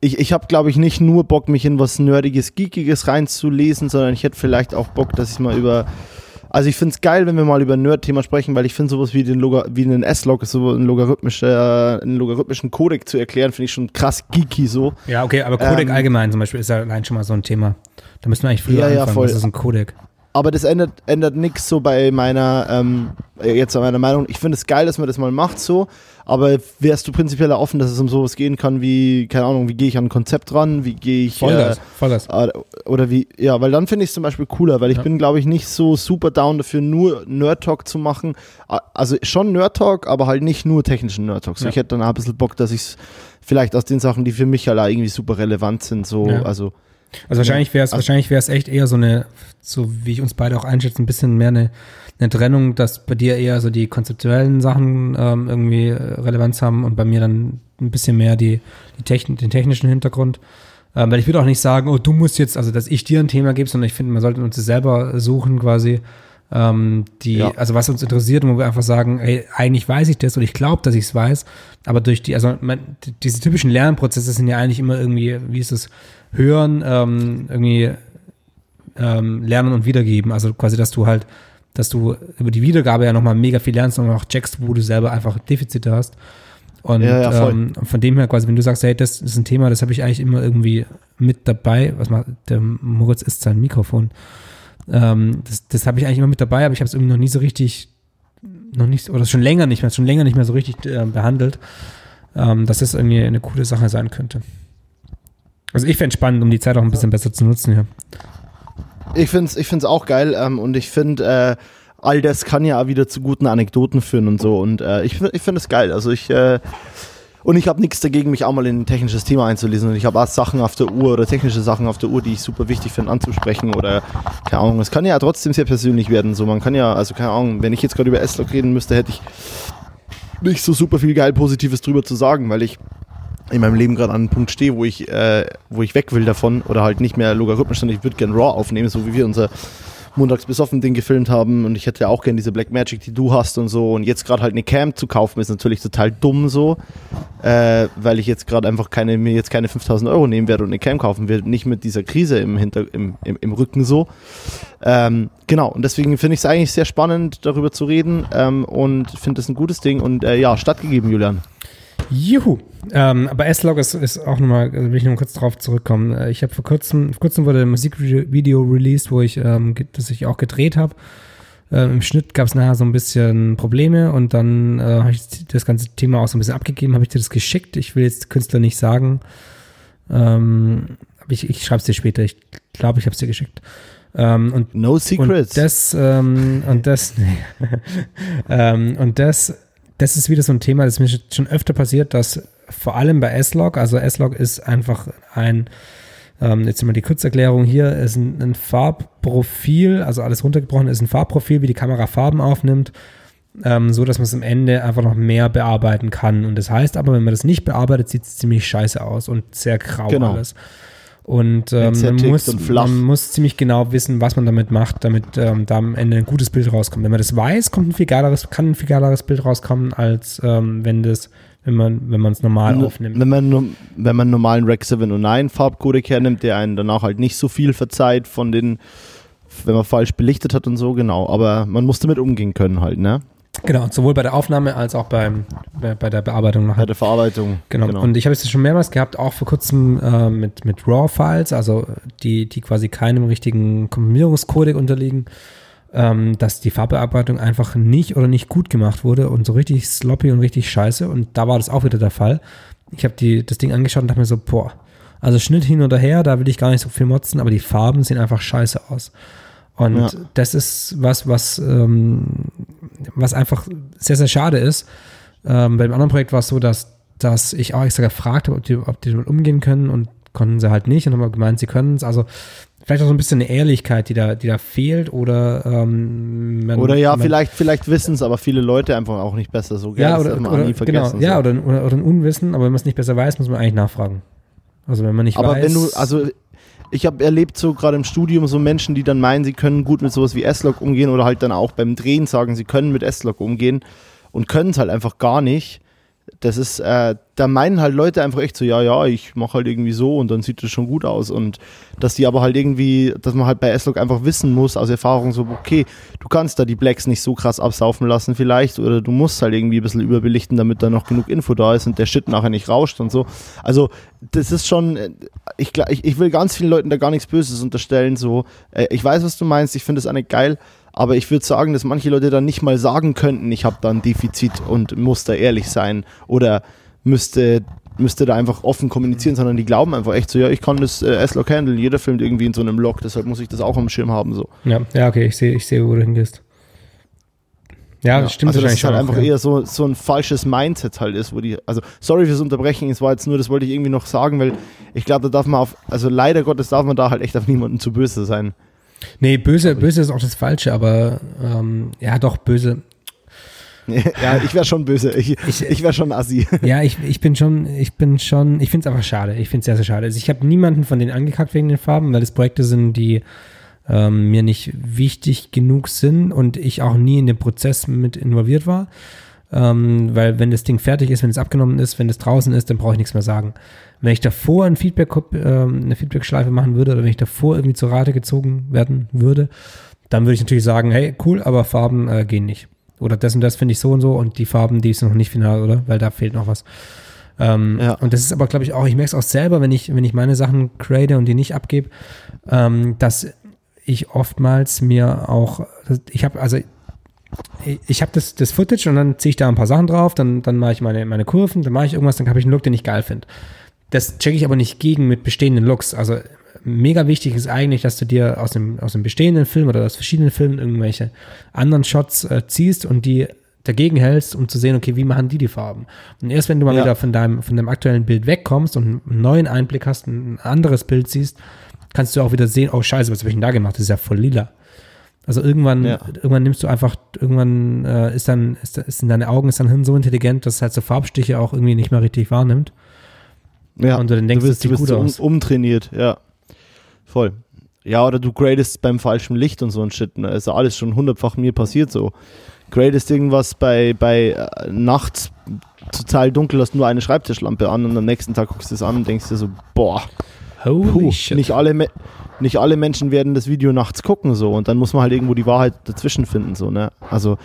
[SPEAKER 1] ich, ich habe, glaube ich, nicht nur Bock, mich in was Nerdiges, Geekiges reinzulesen, sondern ich hätte vielleicht auch Bock, dass ich mal über. Also ich finde es geil, wenn wir mal über ein Nerd-Thema sprechen, weil ich finde sowas wie den Loga wie einen S-Log, so einen, logarithmische, einen logarithmischen Codec zu erklären, finde ich schon krass geeky so.
[SPEAKER 2] Ja, okay, aber Codec ähm, allgemein zum Beispiel ist ja allein schon mal so ein Thema. Da müssen wir eigentlich früher
[SPEAKER 1] ja,
[SPEAKER 2] anfangen.
[SPEAKER 1] Ja, voll.
[SPEAKER 2] Das ist ein Codec
[SPEAKER 1] aber das ändert, ändert nichts so bei meiner, ähm, jetzt an meiner Meinung. Ich finde es geil, dass man das mal macht so, aber wärst du prinzipiell offen, dass es um sowas gehen kann wie, keine Ahnung, wie gehe ich an ein Konzept ran, wie gehe ich.
[SPEAKER 2] Vollgas, äh, Vollgas.
[SPEAKER 1] Äh, oder wie, ja, weil dann finde ich es zum Beispiel cooler, weil ich ja. bin, glaube ich, nicht so super down dafür, nur Nerd Talk zu machen. Also schon Nerd Talk, aber halt nicht nur technischen Nerd Talk. So, ja. Ich hätte dann auch ein bisschen Bock, dass ich es vielleicht aus den Sachen, die für mich halt irgendwie super relevant sind, so, ja. also
[SPEAKER 2] also wahrscheinlich wäre es also, wahrscheinlich wäre es echt eher so eine, so wie ich uns beide auch einschätze, ein bisschen mehr eine, eine Trennung, dass bei dir eher so die konzeptuellen Sachen ähm, irgendwie äh, Relevanz haben und bei mir dann ein bisschen mehr die, die Techn den technischen Hintergrund. Ähm, weil ich würde auch nicht sagen, oh, du musst jetzt, also dass ich dir ein Thema gebe, sondern ich finde, man sollte uns selber suchen quasi. Ähm, die, ja. also was uns interessiert wo wir einfach sagen, ey, eigentlich weiß ich das und ich glaube, dass ich es weiß, aber durch die, also man, diese typischen Lernprozesse sind ja eigentlich immer irgendwie, wie ist es, hören, ähm, irgendwie ähm, lernen und wiedergeben. Also quasi, dass du halt, dass du über die Wiedergabe ja nochmal mega viel lernst und auch checkst, wo du selber einfach Defizite hast. Und ja, ja, ähm, von dem her quasi, wenn du sagst, hey, das ist ein Thema, das habe ich eigentlich immer irgendwie mit dabei. Was macht der Moritz ist sein Mikrofon. Ähm, das das habe ich eigentlich immer mit dabei, aber ich habe es irgendwie noch nie so richtig, noch nicht, oder schon länger nicht mehr, schon länger nicht mehr so richtig äh, behandelt, ähm, dass das irgendwie eine coole Sache sein könnte. Also ich fände es spannend, um die Zeit auch ein bisschen besser zu nutzen, ja.
[SPEAKER 1] Ich finde es ich find's auch geil ähm, und ich finde, äh, all das kann ja wieder zu guten Anekdoten führen und so. Und äh, ich, ich finde es geil. Also ich äh, und ich habe nichts dagegen, mich auch mal in ein technisches Thema einzulesen. Und ich habe auch Sachen auf der Uhr oder technische Sachen auf der Uhr, die ich super wichtig finde anzusprechen. Oder keine Ahnung. Es kann ja trotzdem sehr persönlich werden. So, man kann ja, also keine Ahnung, wenn ich jetzt gerade über S-Log reden müsste, hätte ich nicht so super viel geil Positives drüber zu sagen, weil ich in meinem Leben gerade an einem Punkt stehe, wo ich, äh, wo ich weg will davon oder halt nicht mehr logarithmisch, sondern ich würde gerne RAW aufnehmen, so wie wir unser montags besoffen Ding gefilmt haben. Und ich hätte ja auch gerne diese Black Magic, die du hast und so. Und jetzt gerade halt eine Cam zu kaufen ist natürlich total dumm so, äh, weil ich jetzt gerade einfach keine, mir jetzt keine 5000 Euro nehmen werde und eine Cam kaufen werde, nicht mit dieser Krise im, Hinter, im, im, im Rücken so. Ähm, genau, und deswegen finde ich es eigentlich sehr spannend, darüber zu reden. Ähm, und finde es ein gutes Ding. Und äh, ja, stattgegeben, Julian.
[SPEAKER 2] Juhu. Ähm, aber S-Log ist, ist auch nochmal, also will ich noch kurz drauf zurückkommen. Äh, ich habe vor kurzem, vor kurzem wurde ein Musikvideo released, wo ich, ähm, das ich auch gedreht habe. Ähm, Im Schnitt gab es nachher so ein bisschen Probleme und dann äh, habe ich das ganze Thema auch so ein bisschen abgegeben, habe ich dir das geschickt. Ich will jetzt Künstler nicht sagen. Ähm, ich ich schreibe es dir später. Ich glaube, ich habe es dir geschickt. Ähm, und,
[SPEAKER 1] no secrets.
[SPEAKER 2] Und das, ähm, und das, nee. ähm, und das das ist wieder so ein Thema, das mir schon öfter passiert, dass vor allem bei S-Log, also S-Log ist einfach ein, ähm, jetzt immer die Kurzerklärung hier, ist ein, ein, Farbprofil, also alles runtergebrochen ist ein Farbprofil, wie die Kamera Farben aufnimmt, ähm, so dass man es am Ende einfach noch mehr bearbeiten kann. Und das heißt aber, wenn man das nicht bearbeitet, sieht es ziemlich scheiße aus und sehr grau genau. alles. Und ähm, man, muss, man muss ziemlich genau wissen, was man damit macht, damit ähm, da am Ende ein gutes Bild rauskommt. Wenn man das weiß, kommt ein viel geileres, kann ein viel geileres Bild rauskommen, als ähm, wenn das, wenn man, wenn man es normal aufnimmt.
[SPEAKER 1] Wenn man, wenn man einen normalen Rec 709 Farbcodec hernimmt, der einen danach halt nicht so viel verzeiht von den, wenn man falsch belichtet hat und so, genau. Aber man muss damit umgehen können halt, ne?
[SPEAKER 2] Genau, sowohl bei der Aufnahme als auch beim, bei, bei der Bearbeitung
[SPEAKER 1] nachher. Bei der Verarbeitung.
[SPEAKER 2] Genau. genau. Und ich habe es schon mehrmals gehabt, auch vor kurzem äh, mit, mit RAW-Files, also die, die quasi keinem richtigen Komprimierungscodec unterliegen, ähm, dass die Farbbearbeitung einfach nicht oder nicht gut gemacht wurde und so richtig sloppy und richtig scheiße. Und da war das auch wieder der Fall. Ich habe das Ding angeschaut und dachte mir so, boah, also Schnitt hin oder her, da will ich gar nicht so viel motzen, aber die Farben sehen einfach scheiße aus. Und ja. das ist was, was, ähm, was einfach sehr, sehr schade ist. Ähm, beim anderen Projekt war es so, dass dass ich auch extra gefragt habe, ob die, ob die damit umgehen können und konnten sie halt nicht und haben gemeint, sie können es. Also vielleicht auch so ein bisschen eine Ehrlichkeit, die da, die da fehlt oder ähm,
[SPEAKER 1] man, oder ja, man, vielleicht, vielleicht wissen es, aber viele Leute einfach auch nicht besser. So
[SPEAKER 2] ja, oder, oder genau, so. ja, oder, oder, oder ein Unwissen, aber wenn man es nicht besser weiß, muss man eigentlich nachfragen. Also wenn man nicht
[SPEAKER 1] aber
[SPEAKER 2] weiß.
[SPEAKER 1] Aber wenn du, also ich habe erlebt so gerade im Studium so Menschen, die dann meinen, sie können gut mit sowas wie S-Log umgehen oder halt dann auch beim Drehen sagen, sie können mit S-Log umgehen und können es halt einfach gar nicht das ist, äh, da meinen halt Leute einfach echt so, ja, ja, ich mache halt irgendwie so und dann sieht das schon gut aus. Und dass die aber halt irgendwie, dass man halt bei S-Log einfach wissen muss aus Erfahrung so, okay, du kannst da die Blacks nicht so krass absaufen lassen vielleicht oder du musst halt irgendwie ein bisschen überbelichten, damit da noch genug Info da ist und der Shit nachher nicht rauscht und so. Also das ist schon, ich, ich, ich will ganz vielen Leuten da gar nichts Böses unterstellen, so, äh, ich weiß, was du meinst, ich finde das eine geil, aber ich würde sagen, dass manche Leute dann nicht mal sagen könnten, ich habe da ein Defizit und muss da ehrlich sein oder müsste, müsste da einfach offen kommunizieren, sondern die glauben einfach echt so, ja, ich kann das äh, S-Log handeln, jeder filmt irgendwie in so einem Log, deshalb muss ich das auch am Schirm haben. So.
[SPEAKER 2] Ja, ja okay, ich sehe, ich seh, wo du hingehst. Ja, das stimmt
[SPEAKER 1] also
[SPEAKER 2] das
[SPEAKER 1] ist halt
[SPEAKER 2] auch,
[SPEAKER 1] einfach
[SPEAKER 2] ja.
[SPEAKER 1] eher so, so ein falsches Mindset halt ist, wo die, also sorry fürs Unterbrechen, es war jetzt nur, das wollte ich irgendwie noch sagen, weil ich glaube, da darf man auf, also leider Gottes darf man da halt echt auf niemanden zu böse sein.
[SPEAKER 2] Nee, böse, böse ist auch das Falsche, aber ähm, ja, doch, böse.
[SPEAKER 1] ja, ich wäre schon böse. Ich, ich, ich wäre schon assi.
[SPEAKER 2] Ja, ich, ich bin schon, ich bin schon, ich finde es einfach schade. Ich finde es sehr, sehr schade. Also ich habe niemanden von denen angekackt wegen den Farben, weil es Projekte sind, die ähm, mir nicht wichtig genug sind und ich auch nie in den Prozess mit involviert war. Ähm, weil wenn das Ding fertig ist, wenn es abgenommen ist, wenn es draußen ist, dann brauche ich nichts mehr sagen. Wenn ich davor ein Feedback, ähm, eine Feedback-Schleife machen würde oder wenn ich davor irgendwie zur Rate gezogen werden würde, dann würde ich natürlich sagen, hey, cool, aber Farben äh, gehen nicht. Oder das und das finde ich so und so und die Farben, die ist noch nicht final, oder? Weil da fehlt noch was. Ähm, ja. Und das ist aber, glaube ich, auch, ich merke es auch selber, wenn ich, wenn ich meine Sachen create und die nicht abgebe, ähm, dass ich oftmals mir auch, ich habe, also ich habe das, das Footage und dann ziehe ich da ein paar Sachen drauf, dann, dann mache ich meine, meine Kurven, dann mache ich irgendwas, dann habe ich einen Look, den ich geil finde. Das checke ich aber nicht gegen mit bestehenden Looks. Also mega wichtig ist eigentlich, dass du dir aus dem, aus dem bestehenden Film oder aus verschiedenen Filmen irgendwelche anderen Shots äh, ziehst und die dagegen hältst, um zu sehen, okay, wie machen die die Farben? Und erst wenn du mal ja. wieder von deinem, von deinem aktuellen Bild wegkommst und einen neuen Einblick hast, ein anderes Bild siehst, kannst du auch wieder sehen, oh scheiße, was habe ich denn da gemacht? Das ist ja voll lila. Also irgendwann, ja. irgendwann nimmst du einfach, irgendwann äh, ist dann, ist, ist in deine Augen, ist dein Hirn so intelligent, dass es halt so Farbstiche auch irgendwie nicht mehr richtig wahrnimmt.
[SPEAKER 1] Ja, und du dann denkst, du bist, du bist um, umtrainiert, ja. Voll. Ja, oder du gradest beim falschen Licht und so ein Shit. Ne? Ist ja alles schon hundertfach mir passiert so. Gradest irgendwas bei, bei äh, nachts total dunkel, hast nur eine Schreibtischlampe an und am nächsten Tag guckst du es an und denkst dir so, boah, Holy puh, shit. nicht alle, nicht alle Menschen werden das Video nachts gucken so und dann muss man halt irgendwo die Wahrheit dazwischen finden so, ne? Also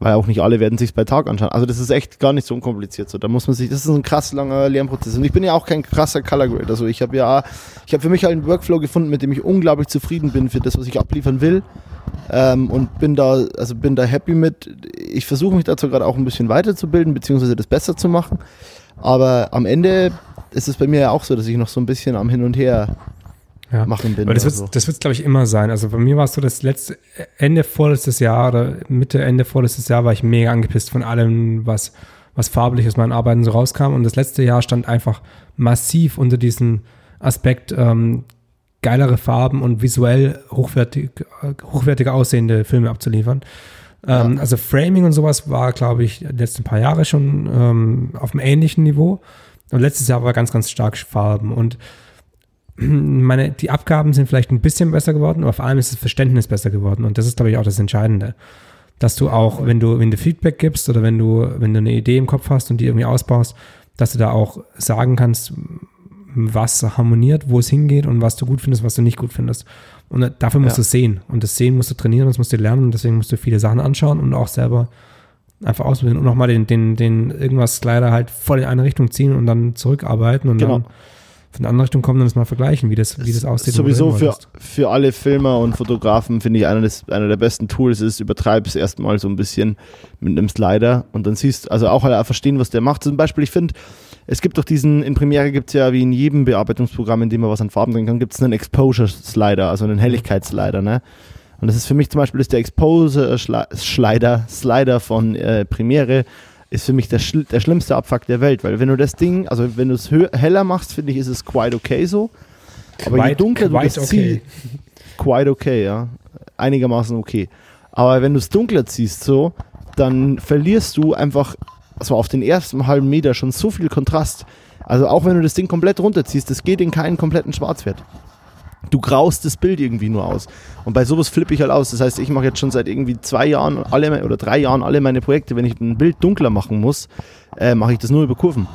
[SPEAKER 1] weil auch nicht alle werden sich bei Tag anschauen. Also das ist echt gar nicht so unkompliziert. So, da muss man sich, das ist ein krass langer Lernprozess. Und ich bin ja auch kein krasser Color Grade. Also ich habe ja, ich habe für mich halt einen Workflow gefunden, mit dem ich unglaublich zufrieden bin für das, was ich abliefern will. Ähm, und bin da, also bin da happy mit. Ich versuche mich dazu gerade auch ein bisschen weiterzubilden, beziehungsweise das besser zu machen. Aber am Ende ist es bei mir ja auch so, dass ich noch so ein bisschen am Hin und Her ja. machen bin.
[SPEAKER 2] Aber das wird so. das glaube ich, immer sein. Also bei mir war es so, das letzte Ende vorletztes Jahr oder Mitte, Ende vorletztes Jahr war ich mega angepisst von allem, was, was farblich aus meinen Arbeiten so rauskam. Und das letzte Jahr stand einfach massiv unter diesem Aspekt, ähm, geilere Farben und visuell hochwertig, hochwertiger aussehende Filme abzuliefern. Ähm, ja. Also Framing und sowas war, glaube ich, die letzten paar Jahre schon ähm, auf einem ähnlichen Niveau. Und letztes Jahr war ganz, ganz stark Farben. Und meine, die Abgaben sind vielleicht ein bisschen besser geworden, aber vor allem ist das Verständnis besser geworden. Und das ist, glaube ich, auch das Entscheidende. Dass du auch, wenn du, wenn du Feedback gibst oder wenn du, wenn du eine Idee im Kopf hast und die irgendwie ausbaust, dass du da auch sagen kannst, was harmoniert, wo es hingeht und was du gut findest, was du nicht gut findest. Und dafür musst ja. du sehen. Und das Sehen musst du trainieren, das musst du lernen und deswegen musst du viele Sachen anschauen und auch selber einfach ausprobieren und nochmal den, den, den irgendwas leider halt voll in eine Richtung ziehen und dann zurückarbeiten und genau. dann von der anderen Richtung kommen und das mal vergleichen, wie das, wie das aussieht.
[SPEAKER 1] Sowieso für, für alle Filmer und Fotografen finde ich einer, des, einer der besten Tools ist, übertreib es erstmal so ein bisschen mit einem Slider und dann siehst also auch halt verstehen, was der macht. Zum Beispiel, ich finde, es gibt doch diesen, in Premiere gibt es ja wie in jedem Bearbeitungsprogramm, in dem man was an Farben drin kann, gibt es einen Exposure-Slider, also einen Helligkeitsslider, ne? Und das ist für mich zum Beispiel ist der Exposure-Slider Slider von äh, Premiere ist für mich der, schl der schlimmste Abfuck der Welt, weil wenn du das Ding, also wenn du es heller machst, finde ich, ist es quite okay so. Aber quite, je dunkler du das okay. ziehst, quite okay, ja, einigermaßen okay. Aber wenn du es dunkler ziehst so, dann verlierst du einfach, also auf den ersten halben Meter schon so viel Kontrast. Also auch wenn du das Ding komplett runterziehst, das geht in keinen kompletten Schwarzwert du graust das Bild irgendwie nur aus. Und bei sowas flippe ich halt aus. Das heißt, ich mache jetzt schon seit irgendwie zwei Jahren alle oder drei Jahren alle meine Projekte, wenn ich ein Bild dunkler machen muss, äh, mache ich das nur über Kurven.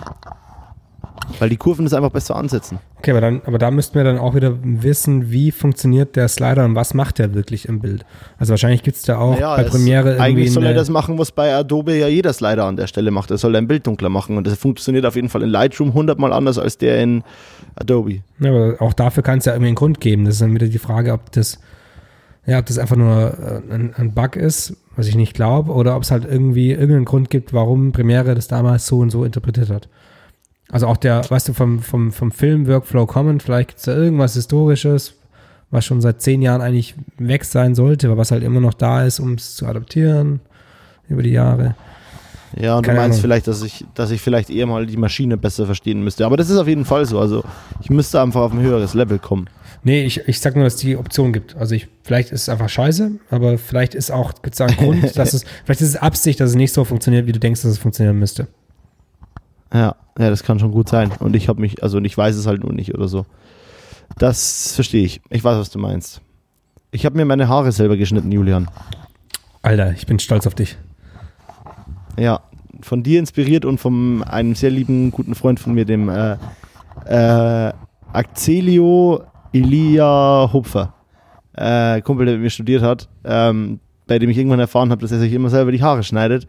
[SPEAKER 1] Weil die Kurven das einfach besser ansetzen.
[SPEAKER 2] Okay, aber, dann, aber da müssten wir dann auch wieder wissen, wie funktioniert der Slider und was macht der wirklich im Bild. Also wahrscheinlich gibt es da auch naja, bei Premiere irgendwie.
[SPEAKER 1] Eigentlich soll er das machen, was bei Adobe ja jeder Slider an der Stelle macht. Er soll dein Bild dunkler machen und das funktioniert auf jeden Fall in Lightroom hundertmal anders als der in Adobe.
[SPEAKER 2] Ja, aber auch dafür kann es ja irgendwie einen Grund geben. Das ist dann wieder die Frage, ob das, ja, ob das einfach nur äh, ein, ein Bug ist, was ich nicht glaube, oder ob es halt irgendwie irgendeinen Grund gibt, warum Premiere das damals so und so interpretiert hat. Also auch der, weißt du, vom, vom, vom Film-Workflow kommen, vielleicht gibt es da irgendwas Historisches, was schon seit zehn Jahren eigentlich weg sein sollte, aber was halt immer noch da ist, um es zu adaptieren über die Jahre.
[SPEAKER 1] Ja, und Keine du meinst Ahnung. vielleicht, dass ich, dass ich vielleicht eher mal die Maschine besser verstehen müsste. Aber das ist auf jeden Fall so. Also ich müsste einfach auf ein höheres Level kommen.
[SPEAKER 2] Nee, ich, ich sag nur, dass es die Option gibt. Also ich, vielleicht ist es einfach scheiße, aber vielleicht ist auch, einen Grund, dass es, vielleicht ist es Absicht, dass es nicht so funktioniert, wie du denkst, dass es funktionieren müsste.
[SPEAKER 1] Ja, ja, das kann schon gut sein. Und ich habe mich, also ich weiß es halt nur nicht oder so. Das verstehe ich. Ich weiß, was du meinst. Ich habe mir meine Haare selber geschnitten, Julian.
[SPEAKER 2] Alter, ich bin stolz auf dich.
[SPEAKER 1] Ja, von dir inspiriert und von einem sehr lieben, guten Freund von mir, dem äh, äh, Axelio Elia Hupfer. Äh, Kumpel, der mit mir studiert hat, ähm, bei dem ich irgendwann erfahren habe, dass er sich immer selber die Haare schneidet.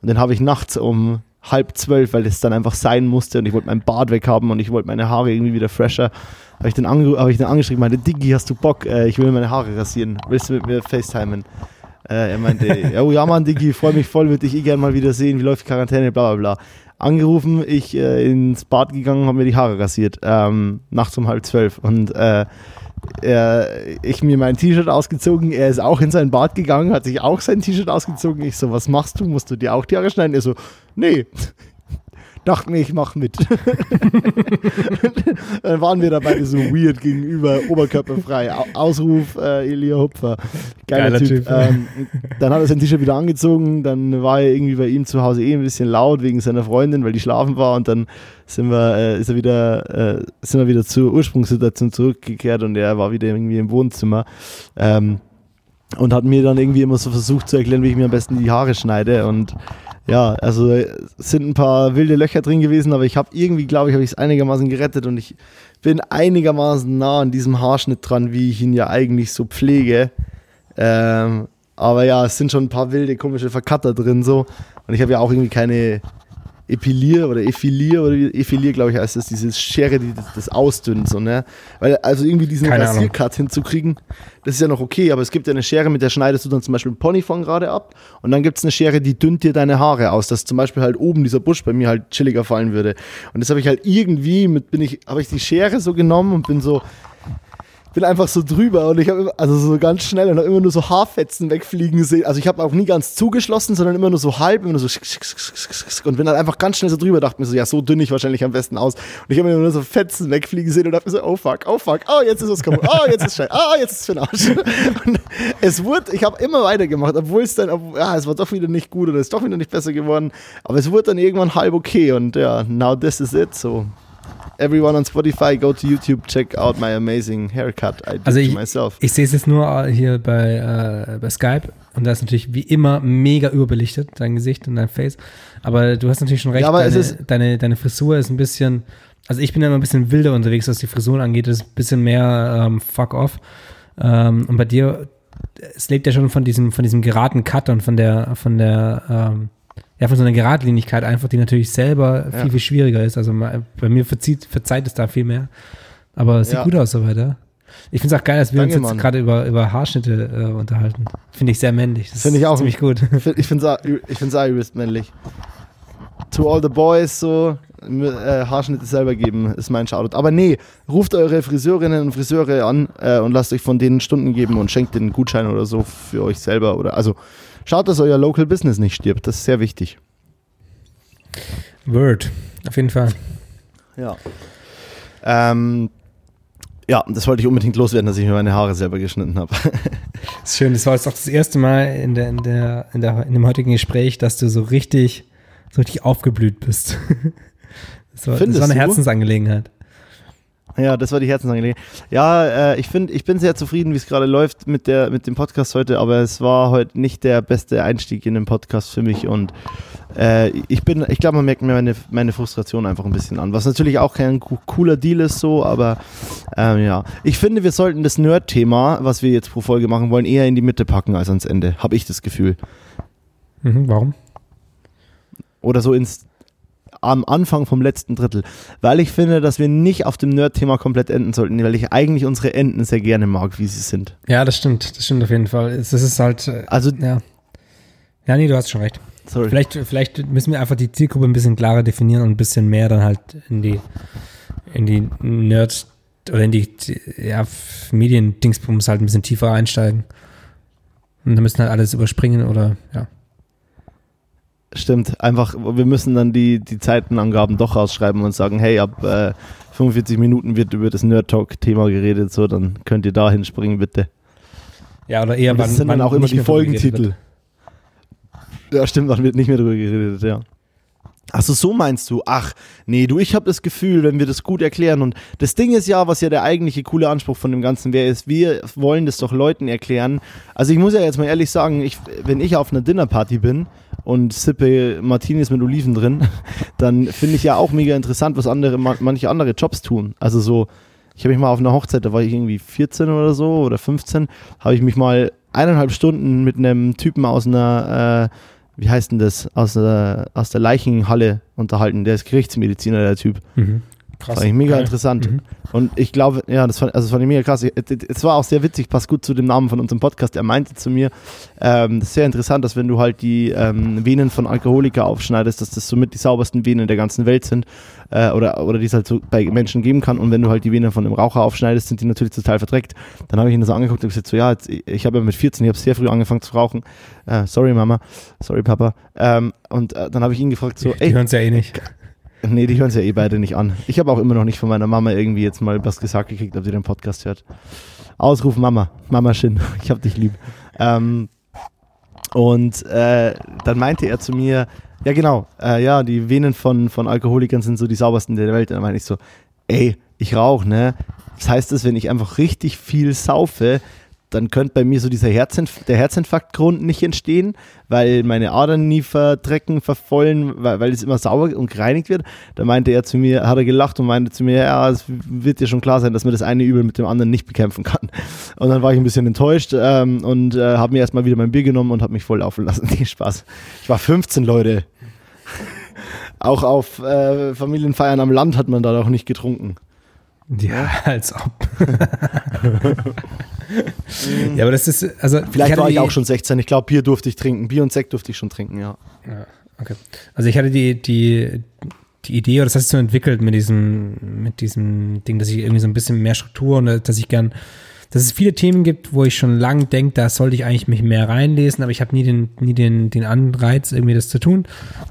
[SPEAKER 1] Und den habe ich nachts um halb zwölf, weil es dann einfach sein musste und ich wollte meinen Bart weghaben und ich wollte meine Haare irgendwie wieder fresher. Habe ich, den hab ich den angeschrieben, meinte, Diggi, hast du Bock? Äh, ich will meine Haare rasieren. Willst du mit mir FaceTimen? Äh, er meinte, oh ja Mann, Diggi, freue mich voll, würde dich eh gerne mal wieder sehen, wie läuft die Quarantäne, bla bla bla. Angerufen, ich äh, ins Bad gegangen, habe mir die Haare rasiert, ähm, nachts um halb zwölf und äh, er, ich mir mein T-Shirt ausgezogen, er ist auch in sein Bad gegangen, hat sich auch sein T-Shirt ausgezogen. Ich so, was machst du? Musst du dir auch die Haare schneiden? Er so, nee dachte mir, ich mache mit. dann waren wir dabei so weird gegenüber, oberkörperfrei. Ausruf äh, Elia Hupfer. Geiler, Geiler Typ. typ. Ähm, dann hat er sein T-Shirt wieder angezogen, dann war er irgendwie bei ihm zu Hause eh ein bisschen laut wegen seiner Freundin, weil die schlafen war und dann sind wir, äh, ist er wieder, äh, sind wir wieder zur Ursprungssituation zurückgekehrt und er war wieder irgendwie im Wohnzimmer. Ähm, und hat mir dann irgendwie immer so versucht zu erklären, wie ich mir am besten die Haare schneide und ja, also es sind ein paar wilde Löcher drin gewesen, aber ich habe irgendwie, glaube ich, habe ich es einigermaßen gerettet und ich bin einigermaßen nah an diesem Haarschnitt dran, wie ich ihn ja eigentlich so pflege. Ähm, aber ja, es sind schon ein paar wilde, komische Vercutter drin so. Und ich habe ja auch irgendwie keine Epilier oder Effilier oder Effilier, glaube ich, heißt das, diese Schere, die das, das ausdünnt, so, ne? Weil, also irgendwie diesen Rasiercut hinzukriegen, das ist ja noch okay, aber es gibt ja eine Schere, mit der schneidest du dann zum Beispiel ein Ponyfond gerade ab und dann gibt es eine Schere, die dünnt dir deine Haare aus, dass zum Beispiel halt oben dieser Busch bei mir halt chilliger fallen würde. Und das habe ich halt irgendwie mit, bin ich, habe ich die Schere so genommen und bin so, bin einfach so drüber und ich habe also so ganz schnell und immer nur so Haarfetzen wegfliegen sehen. Also ich habe auch nie ganz zugeschlossen, sondern immer nur so halb, immer nur so und bin dann einfach ganz schnell so drüber, dachte mir so, ja, so dünn ich wahrscheinlich am besten aus. Und ich habe immer nur so Fetzen wegfliegen sehen und dachte mir so, oh fuck, oh fuck, oh jetzt ist was kaputt, oh jetzt ist scheiße, oh jetzt ist für den Arsch. Und es wurde, ich habe immer weitergemacht, obwohl es dann, ja, es war doch wieder nicht gut oder es ist doch wieder nicht besser geworden, aber es wurde dann irgendwann halb okay und ja, now this is it, so everyone on Spotify, go to YouTube, check out my amazing haircut I did
[SPEAKER 2] also ich, myself. Ich sehe es jetzt nur hier bei, äh, bei Skype und da ist natürlich wie immer mega überbelichtet, dein Gesicht und dein Face. Aber du hast natürlich schon recht, ja, aber deine, deine, deine Frisur ist ein bisschen, also ich bin ja immer ein bisschen wilder unterwegs, was die Frisuren angeht, das ist ein bisschen mehr ähm, fuck off. Ähm, und bei dir, es lebt ja schon von diesem, von diesem geraden Cut und von der, von der, ähm, ja, von so einer Geradlinigkeit einfach, die natürlich selber ja. viel, viel schwieriger ist. Also bei mir verzieht, verzeiht es da viel mehr. Aber es sieht ja. gut aus soweit, ja. Ich finde es auch geil, dass wir Danke, uns jetzt gerade über, über Haarschnitte äh, unterhalten. Finde ich sehr männlich.
[SPEAKER 1] Finde ich auch. Ziemlich gut. Ich finde es auch übelst männlich. To all the boys so, äh, Haarschnitte selber geben, ist mein Shoutout. Aber nee, ruft eure Friseurinnen und Friseure an äh, und lasst euch von denen Stunden geben und schenkt den Gutschein oder so für euch selber. Oder also Schaut, dass euer Local Business nicht stirbt. Das ist sehr wichtig.
[SPEAKER 2] Word, auf jeden Fall.
[SPEAKER 1] Ja. Ähm, ja, das wollte ich unbedingt loswerden, dass ich mir meine Haare selber geschnitten habe.
[SPEAKER 2] Das ist schön, das war jetzt auch das erste Mal in, der, in, der, in, der, in dem heutigen Gespräch, dass du so richtig, so richtig aufgeblüht bist. Das war, das war eine
[SPEAKER 1] du?
[SPEAKER 2] Herzensangelegenheit.
[SPEAKER 1] Ja, das war die Herzensangelegenheit. Ja, äh, ich finde, ich bin sehr zufrieden, wie es gerade läuft mit der mit dem Podcast heute, aber es war heute nicht der beste Einstieg in den Podcast für mich und äh, ich bin, ich glaube, man merkt mir meine, meine Frustration einfach ein bisschen an, was natürlich auch kein co- cooler Deal ist so, aber ähm, ja, ich finde, wir sollten das Nerd-Thema, was wir jetzt pro Folge machen wollen, eher in die Mitte packen als ans Ende, habe ich das Gefühl.
[SPEAKER 2] Mhm, warum?
[SPEAKER 1] oder so ins am Anfang vom letzten Drittel, weil ich finde, dass wir nicht auf dem Nerd-Thema komplett enden sollten, weil ich eigentlich unsere Enden sehr gerne mag, wie sie sind.
[SPEAKER 2] Ja, das stimmt, das stimmt auf jeden Fall. Das ist halt, äh,
[SPEAKER 1] Also,
[SPEAKER 2] ja. Ja, nee, du hast schon recht.
[SPEAKER 1] sorry.
[SPEAKER 2] Vielleicht, vielleicht müssen wir einfach die Zielgruppe ein bisschen klarer definieren und ein bisschen mehr dann halt in die, in die Nerd oder in die ja, Medien-Dingsbums halt ein bisschen tiefer einsteigen. Und dann müssen halt alles überspringen oder ja.
[SPEAKER 1] Stimmt, einfach, wir müssen dann die, die Zeitenangaben doch rausschreiben und sagen, hey, ab äh, 45 Minuten wird über das Nerd-Talk-Thema geredet, so, dann könnt ihr da hinspringen, bitte.
[SPEAKER 2] Ja, oder eher
[SPEAKER 1] Und das sind dann auch immer die Folgentitel. Ja, stimmt, dann wird nicht mehr drüber geredet, ja. Achso, so meinst du? Ach, nee, du, ich habe das Gefühl, wenn wir das gut erklären und das Ding ist ja, was ja der eigentliche coole Anspruch von dem Ganzen wäre, ist, wir wollen das doch Leuten erklären. Also ich muss ja jetzt mal ehrlich sagen, ich, wenn ich auf einer Dinnerparty bin und sippe Martinis mit Oliven drin, dann finde ich ja auch mega interessant, was andere, ma- manche andere Jobs tun. Also so, ich habe mich mal auf einer Hochzeit, da war ich irgendwie 14 oder so oder 15, habe ich mich mal eineinhalb Stunden mit einem Typen aus einer, äh, wie heißt denn das, aus der, aus der Leichenhalle unterhalten. Der ist Gerichtsmediziner, der Typ.
[SPEAKER 2] Mhm. Krass.
[SPEAKER 1] Fand ich mega
[SPEAKER 2] Geil.
[SPEAKER 1] interessant.
[SPEAKER 2] Mhm.
[SPEAKER 1] Und ich glaube, ja, das fand, also das fand ich mega krass. Es war auch sehr witzig, passt gut zu dem Namen von unserem Podcast. Er meinte zu mir, ähm, das ist sehr interessant, dass wenn du halt die ähm, Venen von Alkoholiker aufschneidest, dass das somit die saubersten Venen der ganzen Welt sind äh, oder, oder die es halt so bei Menschen geben kann. Und wenn du halt die Venen von einem Raucher aufschneidest, sind die natürlich total verdreckt. Dann habe ich ihn so angeguckt und gesagt, so ja, jetzt, ich habe ja mit 14, ich habe sehr früh angefangen zu rauchen. Äh, sorry Mama, sorry Papa. Ähm, und äh, dann habe ich ihn gefragt, so,
[SPEAKER 2] Die
[SPEAKER 1] ey,
[SPEAKER 2] hören es ja eh nicht.
[SPEAKER 1] Nee, die hören es ja eh beide nicht an. Ich habe auch immer noch nicht von meiner Mama irgendwie jetzt mal was gesagt gekriegt, ob sie den Podcast hört. Ausruf Mama, Mama Shin, ich hab dich lieb. Ähm, und äh, dann meinte er zu mir, ja genau, äh, ja, die Venen von, von Alkoholikern sind so die saubersten der Welt. Und dann meinte ich so, ey, ich rauche, ne? Das heißt, dass wenn ich einfach richtig viel saufe, dann könnte bei mir so dieser Herzinf der Herzinfarktgrund nicht entstehen, weil meine Adern nie verdrecken, vervollen, weil, weil es immer sauber und gereinigt wird. Da meinte er zu mir, hat er gelacht und meinte zu mir, ja, es wird dir schon klar sein, dass man das eine Übel mit dem anderen nicht bekämpfen kann. Und dann war ich ein bisschen enttäuscht ähm, und äh, habe mir erstmal wieder mein Bier genommen und habe mich voll laufen lassen. Nee, Spaß. Ich war 15, Leute. Auch auf äh, Familienfeiern am Land hat man da doch nicht getrunken.
[SPEAKER 2] Ja, als ob. ja, aber das ist, also.
[SPEAKER 1] Vielleicht
[SPEAKER 2] hatte
[SPEAKER 1] war ich auch schon 16. Ich glaube, Bier durfte ich trinken. Bier und Sekt durfte ich schon trinken, ja.
[SPEAKER 2] Ja, okay. Also ich hatte die, die, die Idee, oder das hat sich so entwickelt mit diesem, mit diesem Ding, dass ich irgendwie so ein bisschen mehr Struktur und äh, dass ich gern, dass es viele Themen gibt, wo ich schon lang denke, da sollte ich eigentlich mich mehr reinlesen, aber ich habe nie den, nie den, den Anreiz, irgendwie das zu tun.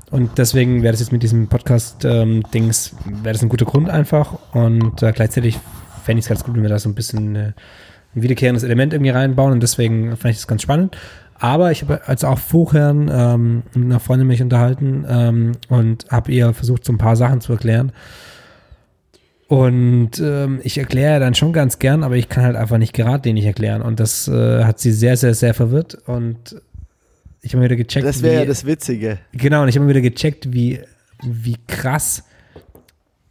[SPEAKER 2] Und deswegen wäre das jetzt mit diesem Podcast-Dings, wäre das ein guter Grund einfach. Und äh, gleichzeitig fände ich es ganz gut, wenn wir da so ein bisschen äh, ein wiederkehrendes Element irgendwie reinbauen und deswegen fand ich das ganz spannend. Aber ich habe als auch vorher ähm, mit einer Freundin mich unterhalten ähm, und habe ihr versucht, so ein paar Sachen zu erklären. Und ähm, ich erkläre dann schon ganz gern, aber ich kann halt einfach nicht geradlinig erklären. Und das äh, hat sie sehr, sehr, sehr verwirrt. Und ich habe mir wieder gecheckt,
[SPEAKER 1] Das wäre ja das Witzige.
[SPEAKER 2] Genau, und ich habe mir wieder gecheckt, wie, wie krass,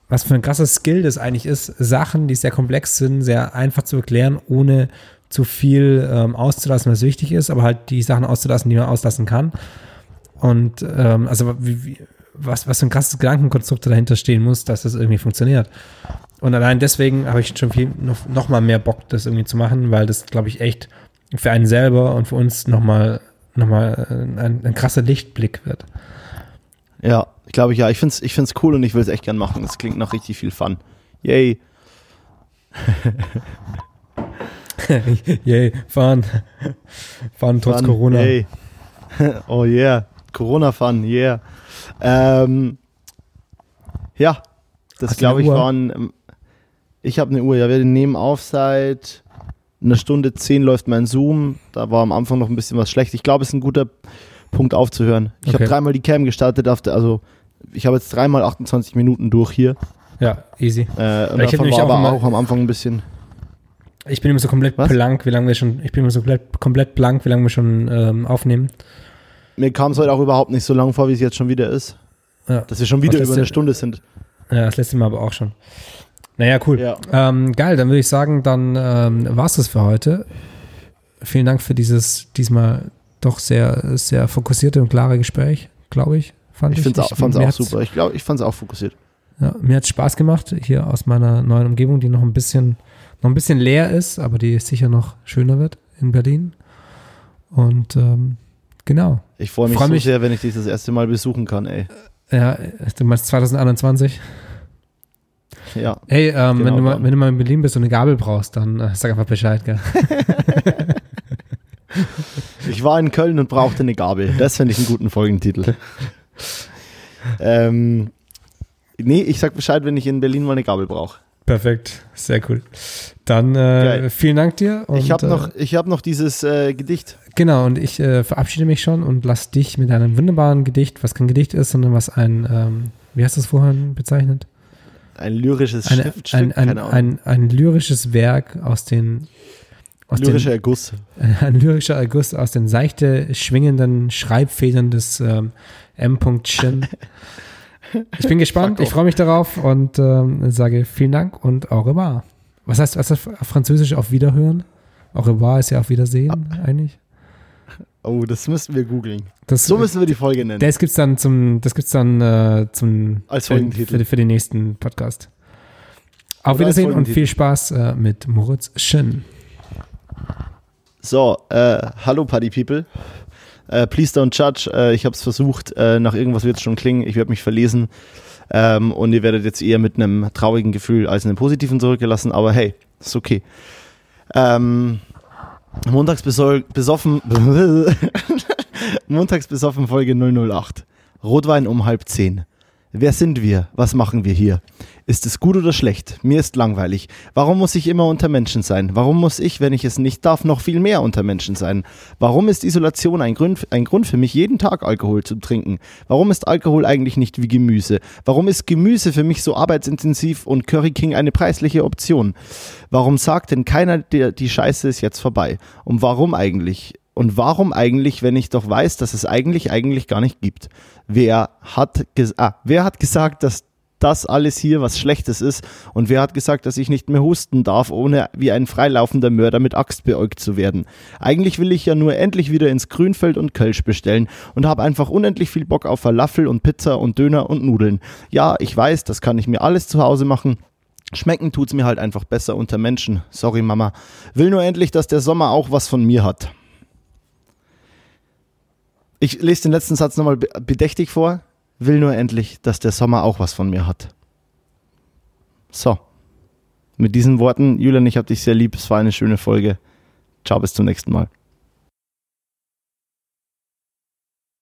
[SPEAKER 2] was für ein krasser Skill das eigentlich ist, Sachen, die sehr komplex sind, sehr einfach zu erklären, ohne zu viel ähm, auszulassen, was wichtig ist, aber halt die Sachen auszulassen, die man auslassen kann. Und ähm, also wie, wie, was, was für ein krasses Gedankenkonstrukt dahinter stehen muss, dass das irgendwie funktioniert. Und allein deswegen habe ich schon viel noch, noch mal mehr Bock, das irgendwie zu machen, weil das, glaube ich, echt für einen selber und für uns nochmal noch mal äh, ein, ein krasser Lichtblick wird.
[SPEAKER 1] Ja, ich glaube ja. Ich finde es ich find's cool und ich will es echt gern machen. Das klingt nach richtig viel Fun. Yay.
[SPEAKER 2] Yay, fahren. Fahren trotz
[SPEAKER 1] Fun,
[SPEAKER 2] Corona.
[SPEAKER 1] Yay. oh yeah. Corona-Fun, yeah. Ähm, Ja, das glaube ich waren. ähm, Ich habe eine Uhr, ja, wir nehmen auf seit einer Stunde zehn läuft mein Zoom. Da war am Anfang noch ein bisschen was schlecht. Ich glaube, es ist ein guter Punkt aufzuhören. Ich habe
[SPEAKER 2] Okay.
[SPEAKER 1] dreimal die Cam gestartet, der, also ich habe jetzt dreimal 28 Minuten durch hier.
[SPEAKER 2] Ja, easy.
[SPEAKER 1] Äh,
[SPEAKER 2] Ich hab
[SPEAKER 1] davon
[SPEAKER 2] nämlich
[SPEAKER 1] war
[SPEAKER 2] auch
[SPEAKER 1] aber
[SPEAKER 2] immer-
[SPEAKER 1] auch am Anfang ein bisschen.
[SPEAKER 2] Ich bin immer so komplett
[SPEAKER 1] Was?
[SPEAKER 2] blank, wie lange wir schon, ich bin immer so komplett, komplett blank, wie lange wir schon ähm, aufnehmen.
[SPEAKER 1] Mir kam es heute auch überhaupt nicht so lang vor, wie es jetzt schon wieder ist.
[SPEAKER 2] Ja.
[SPEAKER 1] Dass wir schon wieder über eine Stunde sind.
[SPEAKER 2] Ja, das letzte Mal aber auch schon. Naja, cool.
[SPEAKER 1] Ja.
[SPEAKER 2] Ähm, geil, dann würde ich sagen, dann ähm, war es das für heute. Vielen Dank für dieses diesmal doch sehr, sehr fokussierte und klare Gespräch, glaube ich. Fand
[SPEAKER 1] Ich
[SPEAKER 2] ich.
[SPEAKER 1] fand es auch super. Ich glaube, ich fand es auch fokussiert.
[SPEAKER 2] Ja, mir hat es Spaß gemacht, hier aus meiner neuen Umgebung, die noch ein bisschen, noch ein bisschen leer ist, aber die sicher noch schöner wird in Berlin. Und ähm, genau.
[SPEAKER 1] Ich freue mich
[SPEAKER 2] Freu
[SPEAKER 1] so
[SPEAKER 2] mich-
[SPEAKER 1] sehr, wenn ich dich das erste Mal besuchen kann, ey.
[SPEAKER 2] Ja, du meinst 2021?
[SPEAKER 1] Ja.
[SPEAKER 2] Hey, ähm,
[SPEAKER 1] Genau
[SPEAKER 2] wenn, du mal, wenn du mal in Berlin bist und eine Gabel brauchst, dann äh, sag einfach Bescheid, gell?
[SPEAKER 1] Ich war in Köln und brauchte eine Gabel. Das finde ich einen guten Folgentitel. ähm, nee, ich sag Bescheid, wenn ich in Berlin mal eine Gabel brauche.
[SPEAKER 2] Perfekt, sehr cool. Dann äh, vielen Dank dir. Und,
[SPEAKER 1] Ich habe
[SPEAKER 2] äh,
[SPEAKER 1] noch, ich hab noch dieses äh, Gedicht.
[SPEAKER 2] Genau, und ich äh, verabschiede mich schon und lass dich mit einem wunderbaren Gedicht, was kein Gedicht ist, sondern was ein, ähm, wie hast du es vorhin bezeichnet?
[SPEAKER 1] Ein lyrisches
[SPEAKER 2] Eine,
[SPEAKER 1] Schriftstück.
[SPEAKER 2] ein, ein, ein, ein lyrisches Werk aus den aus
[SPEAKER 1] Lyrischer
[SPEAKER 2] den,
[SPEAKER 1] Erguss.
[SPEAKER 2] ein lyrischer Erguss aus den seichte schwingenden Schreibfedern des ähm, M. Shin. Ich bin gespannt, ich freue mich darauf und ähm, sage vielen Dank und au revoir. Was heißt, was heißt auf Französisch auf Wiederhören? Au revoir ist ja auf Wiedersehen eigentlich.
[SPEAKER 1] Oh, das müssten wir googeln. So müssen wir die Folge nennen.
[SPEAKER 2] das gibt's dann zum, das gibt's dann äh, zum
[SPEAKER 1] Als
[SPEAKER 2] für,
[SPEAKER 1] Folgentitel.
[SPEAKER 2] für, für den nächsten Podcast. Auf
[SPEAKER 1] Oder
[SPEAKER 2] Wiedersehen und viel Spaß äh, mit Moritz Schön.
[SPEAKER 1] So, äh, hallo Party People. Äh, please don't judge. Äh, ich habe es versucht. Äh, nach irgendwas wird es schon klingen. Ich werde mich verlesen. Ähm, und ihr werdet jetzt eher mit einem traurigen Gefühl als einem positiven zurückgelassen. Aber hey, ist okay. Ähm, montags besoffen. montags besoffen Folge 008. Rotwein um halb zehn. Wer sind wir? Was machen wir hier? Ist es gut oder schlecht? Mir ist langweilig. Warum muss ich immer unter Menschen sein? Warum muss ich, wenn ich es nicht darf, noch viel mehr unter Menschen sein? Warum ist Isolation ein Grund, ein Grund für mich, jeden Tag Alkohol zu trinken? Warum ist Alkohol eigentlich nicht wie Gemüse? Warum ist Gemüse für mich so arbeitsintensiv und Curry King eine preisliche Option? Warum sagt denn keiner, der, die Scheiße ist jetzt vorbei? Und warum eigentlich? Und warum eigentlich, wenn ich doch weiß, dass es eigentlich eigentlich gar nicht gibt? Wer hat, ah, wer hat gesagt, dass das alles hier was Schlechtes ist? Und wer hat gesagt, dass ich nicht mehr husten darf, ohne wie ein freilaufender Mörder mit Axt beäugt zu werden? Eigentlich will ich ja nur endlich wieder ins Grünfeld und Kölsch bestellen und habe einfach unendlich viel Bock auf Falafel und Pizza und Döner und Nudeln. Ja, ich weiß, das kann ich mir alles zu Hause machen. Schmecken tut's mir halt einfach besser unter Menschen. Sorry, Mama. Will nur endlich, dass der Sommer auch was von mir hat. Ich lese den letzten Satz nochmal be- bedächtig vor. Will nur endlich, dass der Sommer auch was von mir hat. So. Mit diesen Worten, Julian, ich hab dich sehr lieb. Es war eine schöne Folge. Ciao, bis zum nächsten Mal.